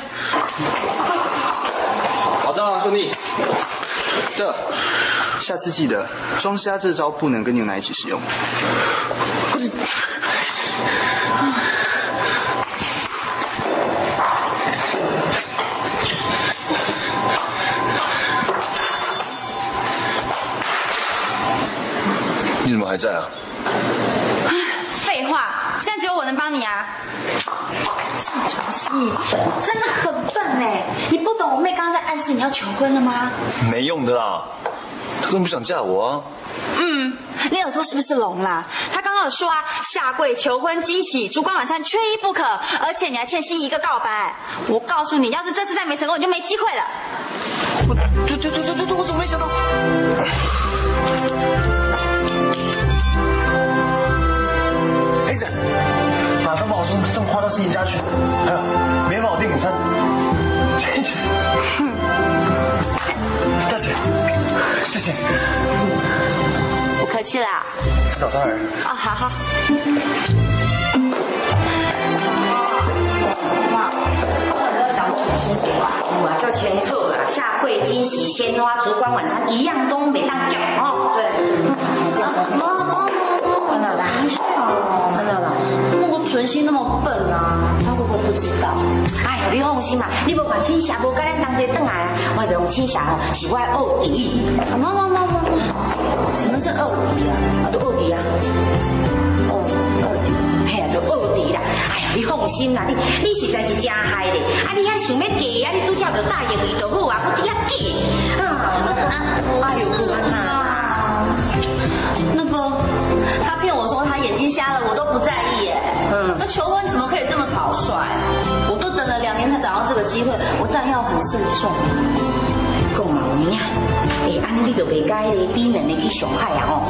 好的，兄弟。对了，下次记得装虾这招不能跟牛奶一起使用。你怎么还在啊？废话，现在只有我能帮你啊！季晨曦，真的很笨哎！你不懂我妹刚刚在暗示你要求婚了吗？没用的啦，他根本不想嫁我啊。嗯，你耳朵是不是聋啦？他刚刚有说啊，下跪求婚、惊喜、烛光晚餐缺一不可，而且你还欠心仪一个告白。我告诉你，要是这次再没成功，你就没机会了。对对对对对对，我怎么没想到？黑子，马上帮我送送花到心仪家去，还有，明天帮我订午餐。谢谢。大姐，谢谢。不客气啦。是早餐儿。啊，好好。长得很清楚啊，我就清楚了。下跪、惊喜、鲜花、烛光晚餐，一样都没当掉哦。对。妈妈妈，看到了，看到了。我存心那么笨啊，他会不会不知道？哎呀，你放心嘛，你不把青霞哥跟咱当姐等来，我就用青霞哦，是我的恶敌。什么什么什么？什么是恶敌啊？啊，都恶敌啊。哎呀，都恶敌啦！哎呀，你放心啦，你你实在是真嗨咧！啊，你遐想要嫁啊，你拄则着答应伊就好啊，不提遐嫁。啊，哎呦，哥啊，那个。他骗我说他眼睛瞎了，我都不在意耶。嗯，那求婚怎么可以这么草率？我都等了两年才找到这个机会，我当然要很慎重。够老娘，哎，安尼你就别该咧低能的去伤害啊哦。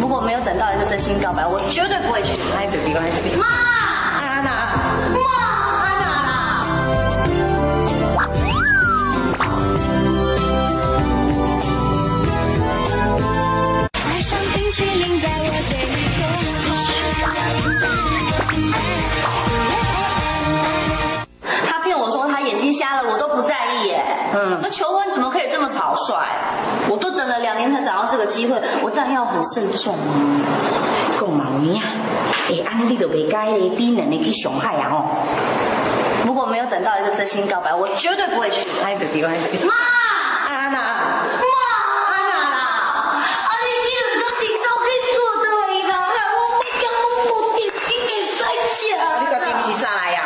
如果没有等到一个真心告白，我绝对不会去。哎，别别别别。妈。嗯。那求婚怎么可以这么草率？我都等了两年才找到这个机会我当然要很慎重够忙你啊诶安利都没该你低能力去熊害人哦如果没有等到一个真心告白我绝对不会去挨着比如妈安娜妈安娜啦。啊你这种东西都可以做到你的我没干我没点经验再讲你赶紧记下来呀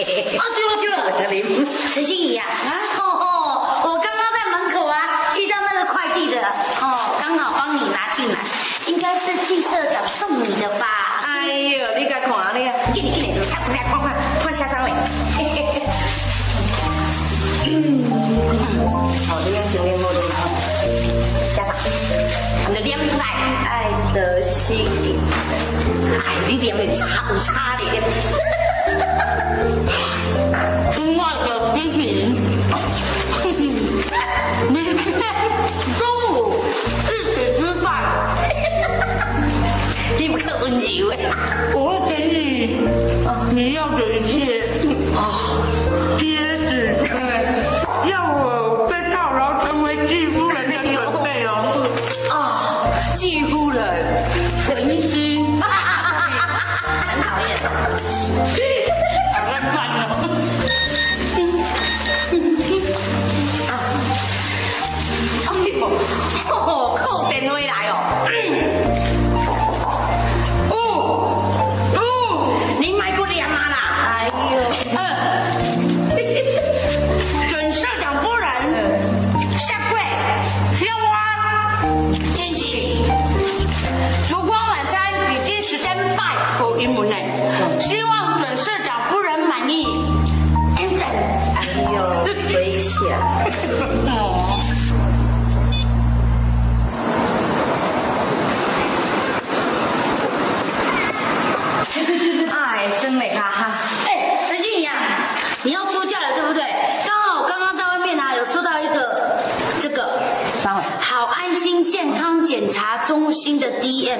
哦，丢了丢了！陈心怡啊，哦哦，我刚刚在门口啊遇到那个快递的，哦，刚好帮你拿进来，应该是季社长送你的吧？哎呦，你敢看啊你！给你给你，快快快快，换下三位。好的，兄弟，我这拿。家长，把都点出来，爱的心怡，哎，你点会差不差的？今晚的视频，明天中午一起吃饭。你不肯喝酒。新的 DM，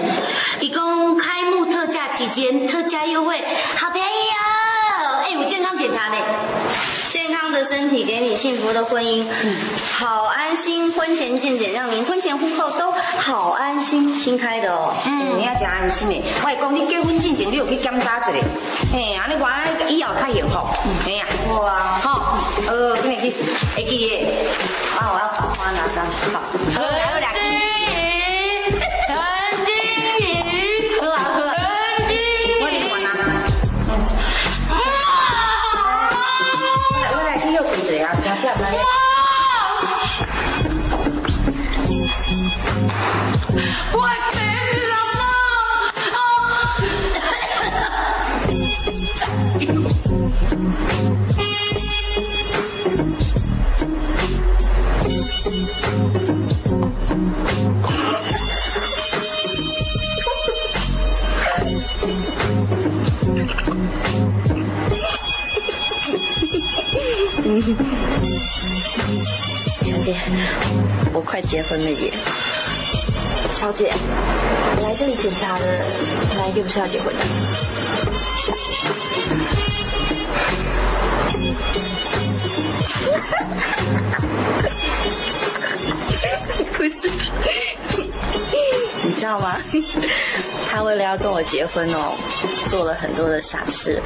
一共开幕特价期间特价优惠，好便宜哦！哎，有健康检查呢，健康的身体给你幸福的婚姻，嗯，好安心，婚前健检让您婚前婚后都好安心，新开的哦，嗯，你要讲安心呢，我讲你结婚之前你有去检查一下，嘿，安尼话以后太幸福，哎呀，好啊，好，呃，你以去，哎，记得，啊，我要把花拿上去，好，还有两个。Yeah. 我快结婚了耶。小姐我来这里检查的那一定不是要结婚？的 不是。你知道吗？他为了要跟我结婚哦做了很多的傻事。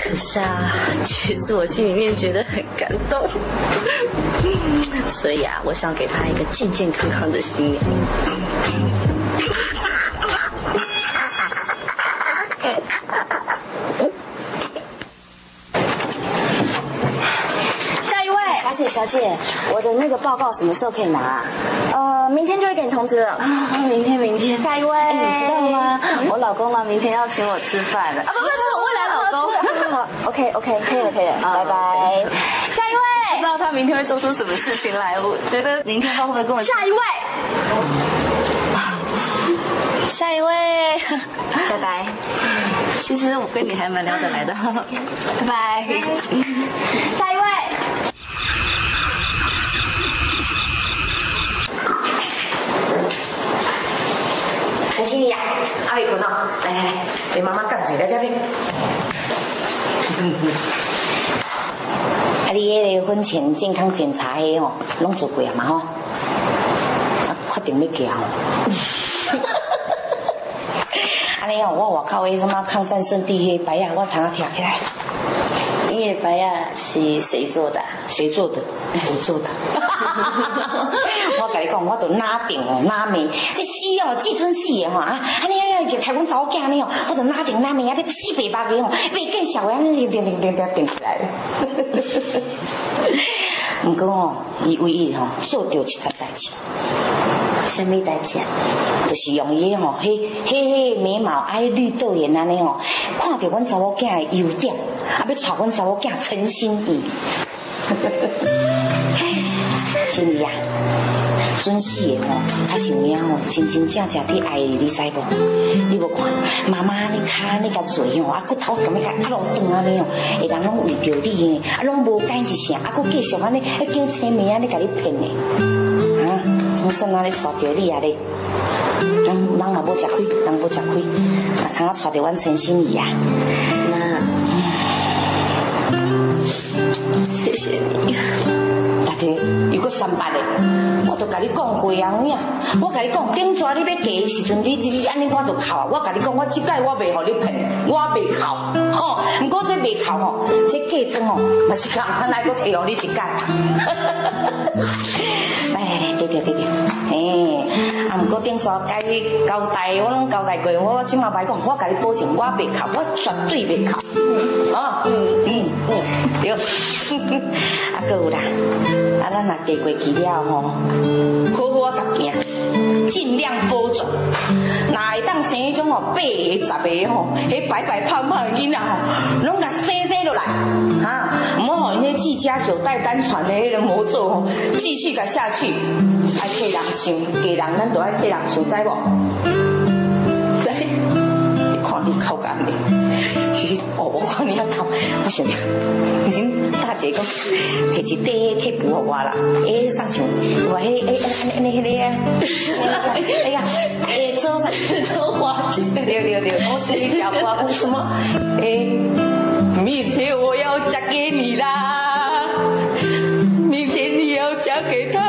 可是啊其实我心里面觉得很感动。所以啊，我想给他一个健健康康的新年。下一位，小姐，小姐，我的那个报告什么时候可以拿啊？呃，明天就会给你通知了。啊，明天，明天。下一位，哎，你知道吗？我老公呢，明天要请我吃饭了。啊，不不，是我未来老公。OK OK，可以了可以了，拜拜。不知道他明天会做出什么事情来，我觉得明天他会不会跟我？下一位，下一位，拜拜。其实我跟你还蛮聊得来的，拜拜。下一位。陈心怡呀，阿伟困哦，来来来，给妈妈干嘴来这这。啊，你迄个婚前健康检查迄吼，拢做过啊嘛吼？确定要行。安尼哦，我外口迄什么抗战圣地迄牌啊，我通啊贴起来。你的白呀是谁做的？谁做的？我做的。我甲你讲，我都拿定哦，拿命，这死哦，至尊死的吼啊！安尼啊，就开阮查某囝呢哦，我都拿定拿命啊，这四百八个吼，未见小安尼定定定定定起来。毋过吼，伊唯一吼做着一件代志，什么代志啊？就是用伊吼，迄迄迄眉毛爱绿豆眼安尼吼，看着阮查某囝的优点，啊，要吵阮查某囝陈心怡。心怡啊，准死的吼，较是有影吼，真真正正伫爱你，你知无？你无看妈妈你骹你甲做吼，啊骨头咁样甲啊落断安尼哦，会人拢为着你的，啊拢无干一声，啊佫继续安尼，啊叫青梅安尼甲你骗的，啊，总算安尼带着你啊嘞，人人嘛无吃亏，人无吃亏，啊，常啊带着阮陈心怡啊，妈，谢谢你。大弟，又搁三八的，我都甲你讲过啊，有影？我甲你讲，顶抓你要嫁的时阵，你你安尼我都哭啊！我甲你讲，我即届我袂互你骗，我袂哭，吼、毋过这袂哭吼，这嫁妆哦，嘛是共款来搁摕互你一届。来来来，对对对对，嘿，啊，毋过顶抓该交代，我拢交代过，我即马摆讲，我甲你保证，我袂哭，我绝对袂哭，哦，嗯嗯嗯，对，啊，够有啦。啊，咱若嫁过去了吼，好好啊甲行，尽量保重。若会当生迄种吼八个、十个吼，迄白白胖胖的囡仔吼，拢甲生生落来，哈，毋好互因迄季家九代单传的迄个魔咒吼，继续甲下去，爱替人想，嫁人咱都爱替人想，知无？你口干未？哦，我你要头，我想恁大姐讲摕一袋贴布互我啦，诶，送像我迄诶安尼安尼迄个啊，哎呀，诶，做啥做花季？对对对，我是你小花布什么？诶，明天我要嫁给你啦，明天你要嫁给他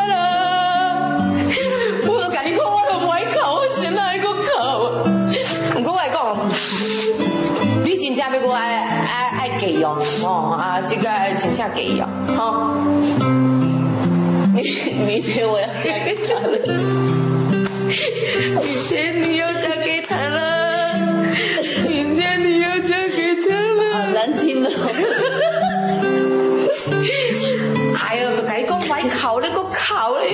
哦，哦啊，这个真正给哦，吼。明 明天我要嫁给他了，明天你要嫁给他了，明天你要嫁给他了，好难听哦。哎呦，都甲你讲快哭咧，搁哭咧。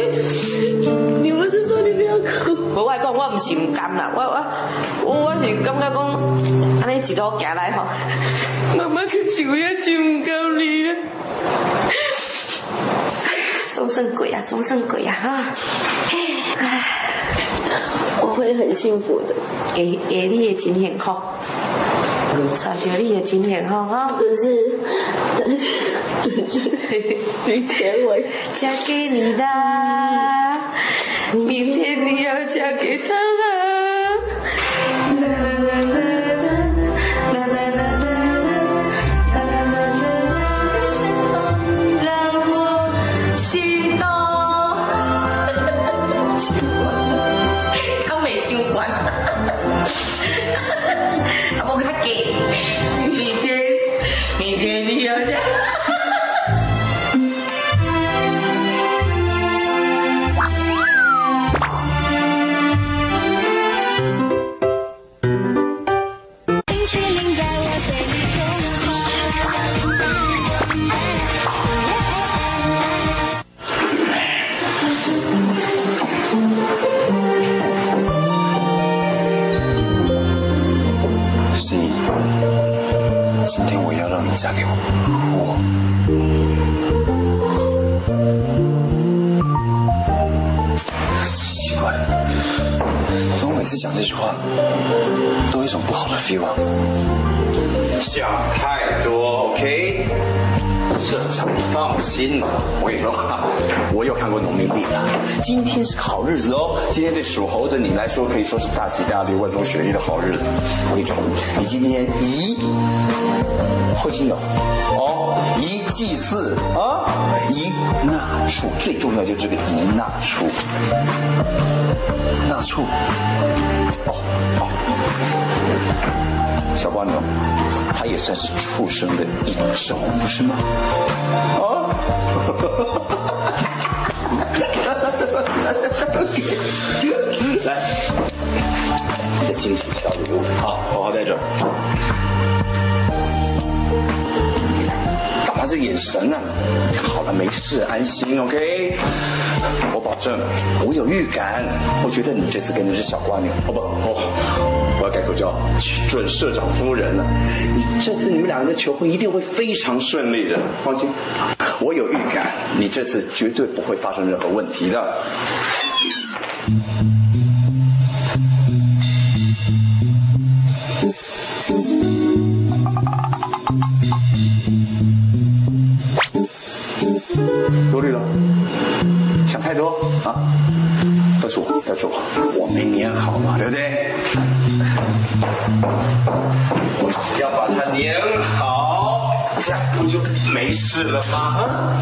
你不是说你不要哭？无我讲，我毋是毋甘啦，我我我我是感觉讲，安尼一路行来吼，妈妈去树也真毋够你啊！终身鬼啊，终身鬼啊！哈，唉，我会很幸福的，下下你的真幸福，找着你的真幸福哈。可是，明天我嫁给你啦，明天你要嫁给他了。讲这句话，都有一种不好的 feel？想太多，OK？社长，你放心，我跟你说，我有看过农民历了。今天是个好日子哦，今天对属猴的你来说可以说是大吉大利、万中选一的好日子。我跟你说，你今天咦会亲友一，祭祀啊，一纳畜，最重要就是这个一纳畜。纳畜？哦哦，小瓜牛，它也算是畜生的一种，不是吗？哦。来，你的惊喜小礼物，好，好好带着。他这眼神啊？好了，没事，安心，OK。我保证，我有预感，我觉得你这次跟的是小瓜牛，哦不，哦，我要改口叫准社长夫人了。你这次你们两个的求婚一定会非常顺利的，放心。我有预感，你这次绝对不会发生任何问题的。做要做，我，没粘好嘛，对不对？我只要把它粘好，这样不就没事了吗？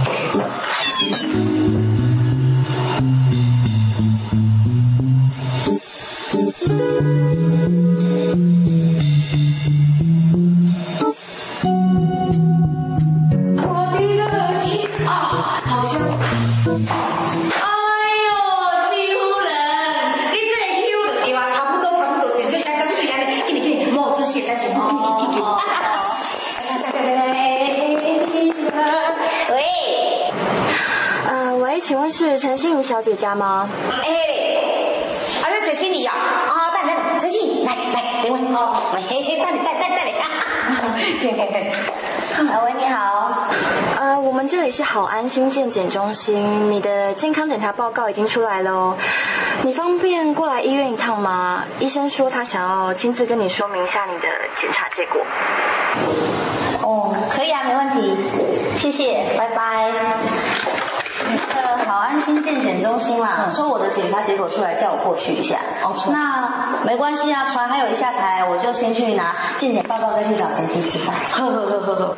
喂，请问是陈心怡小姐家吗？哎，啊，你陈心怡呀？啊，等等，陈心怡，来来，等我哦，嘿嘿，等你，等等等你啊，嘿嘿嘿，啊，喂，你好。呃，我们这里是好安心健检中心，你的健康检查报告已经出来了哦。你方便过来医院一趟吗？医生说他想要亲自跟你说明一下你的检查结果。哦，可以啊，没问题，谢谢，拜拜。呃，好安心健检中心啦，说我的检查结果出来，叫我过去一下。哦，那没关系啊，船还有一下台，我就先去拿健检报告，再去找陈曦吃饭。呵呵呵呵呵。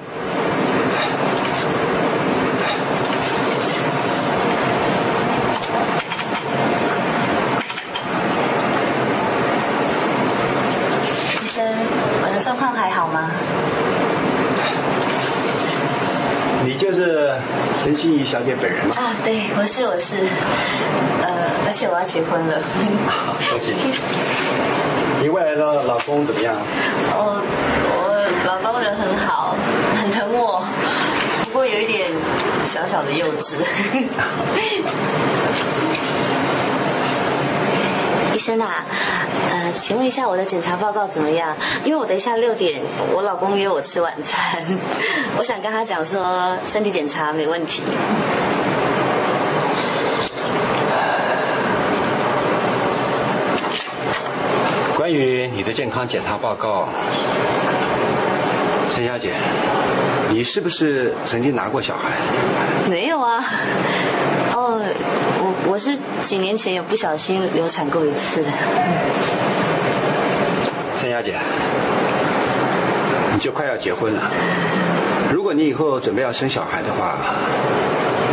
医生，我的状况还好吗？你就是陈心怡小姐本人吗？啊，对，我是我是，呃，而且我要结婚了。恭喜你！你未来的老公怎么样？我 我老公人很好，很疼我，不过有一点小小的幼稚。医生啊，呃，请问一下我的检查报告怎么样？因为我等一下六点，我老公约我吃晚餐，我想跟他讲说身体检查没问题。关于你的健康检查报告，陈小姐，你是不是曾经拿过小孩？没有啊，哦，我是几年前有不小心流产过一次的。陈小姐，你就快要结婚了，如果你以后准备要生小孩的话，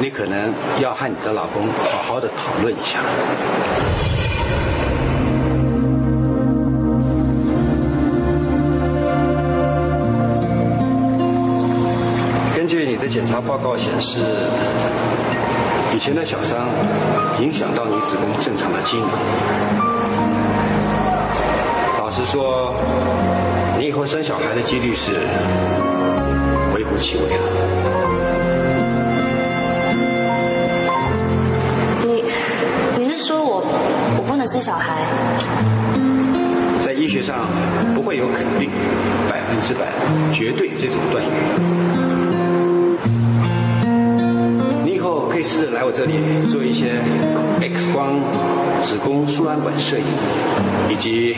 你可能要和你的老公好好的讨论一下。根据你的检查报告显示，以前的小伤影响到你子宫正常的机能。老实说，你以后生小孩的几率是微乎其微了。你你是说我我不能生小孩？在医医学上不会有肯定、百分之百、绝对这种断语。可以试着来我这里做一些 X 光、子宫输卵管摄影，以及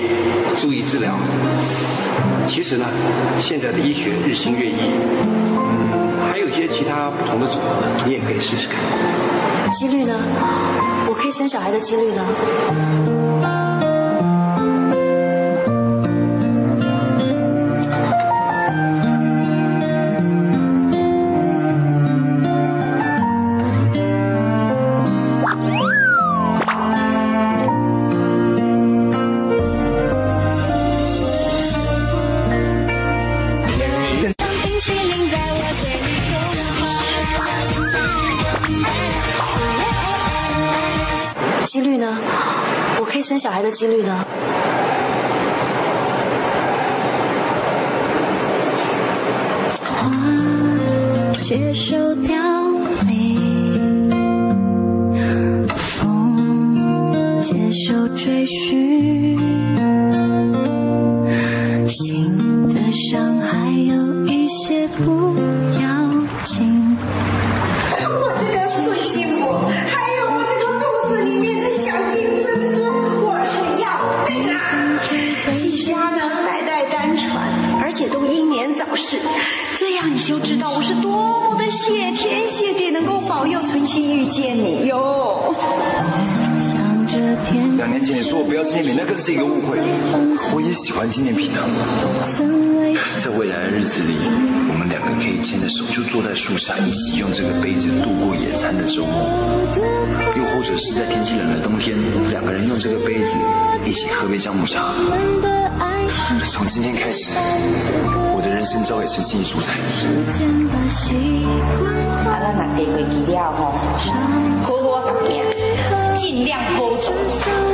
注意治疗。其实呢，现在的医学日新月异，还有一些其他不同的组合，你也可以试试看。几率呢？我可以生小孩的几率呢？小孩的几率呢？喜欢纪念品的。在未来的日子里，我们两个可以牵着手，就坐在树下，一起用这个杯子度过野餐的周末。又或者是在天气冷的冬天，两个人用这个杯子一起喝杯姜母茶。从今天开始，我的人生交给陈信一主宰。啊，咱若地过期了吼，好好甲行，尽量保重。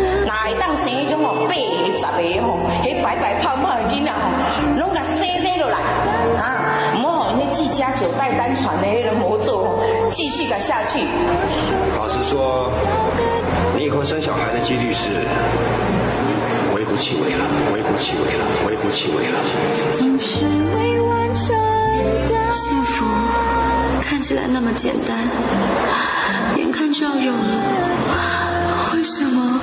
若会当生迄种吼八个、十个吼，迄白白胖胖的囡仔吼，拢甲生生落来啊！唔好吼，那季家九代单传的迄个魔咒吼，继续甲下去。老实说，你以后生小孩的几率是微乎其微了，微乎其微了，微乎其微了。总是未完成的幸福看起来那么简单，眼看就要有了，为什么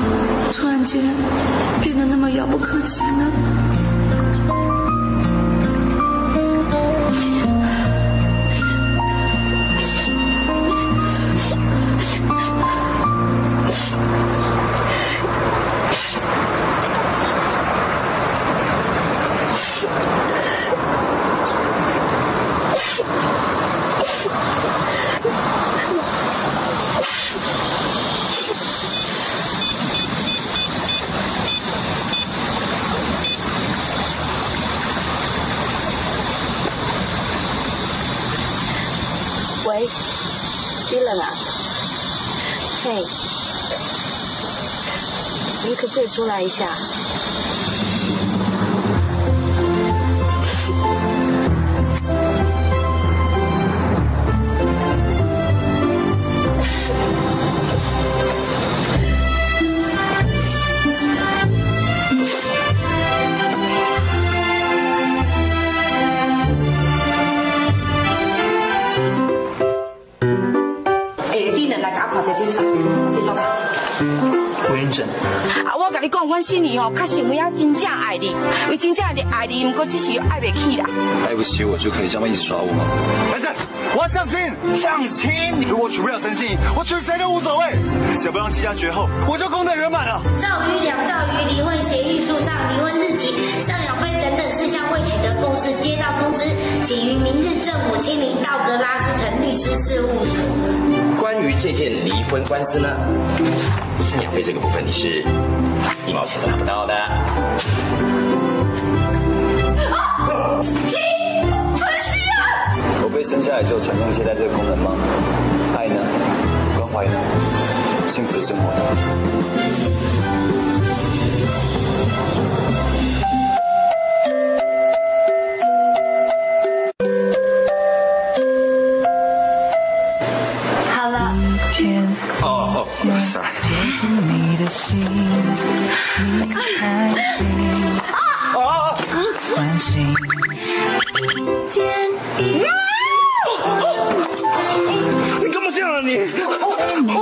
突然间变得那么遥不可及呢？出来一下？心里吼，确实有影真正爱你，伊真正是爱你，毋过只是爱袂起啦。爱不起我就可以这么一直耍我吗？儿子，我要相亲，相亲。如果娶不了陈信，我娶谁都无所谓，只要不让季家绝后，我就功德圆满了。赵于两赵于离婚协议书上离婚日期、赡养费等等事项未取得共识，接到通知，请于明日政府亲临道格拉斯城律师事务所。关于这件离婚官司呢，赡养费这个部分你是一毛钱都拿不到的。亲，春熙啊！我被生下来就有传宗接代这个功能吗？爱呢？关怀呢？幸福的生活呢？哦哦，sorry。贴近你的心，你开心。相信。你干嘛这样？啊你？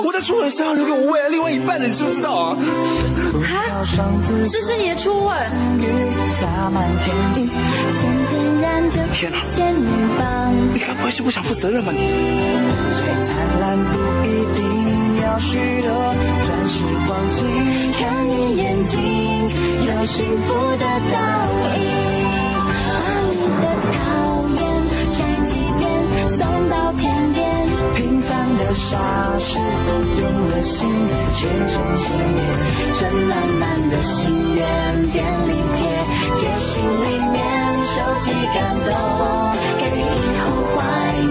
我在初吻是要留给我未来另外一半的，你知不知道啊？啊，这是你的初吻。天哪！你该不会是不想负责任吧你？要许多，钻石、黄金看你眼睛，有幸福的倒影。把你的讨厌摘几遍，送到天边。平凡的傻事，用了心却成纪念。存满满的心愿便利贴，贴心里面收集感动，给以后怀念。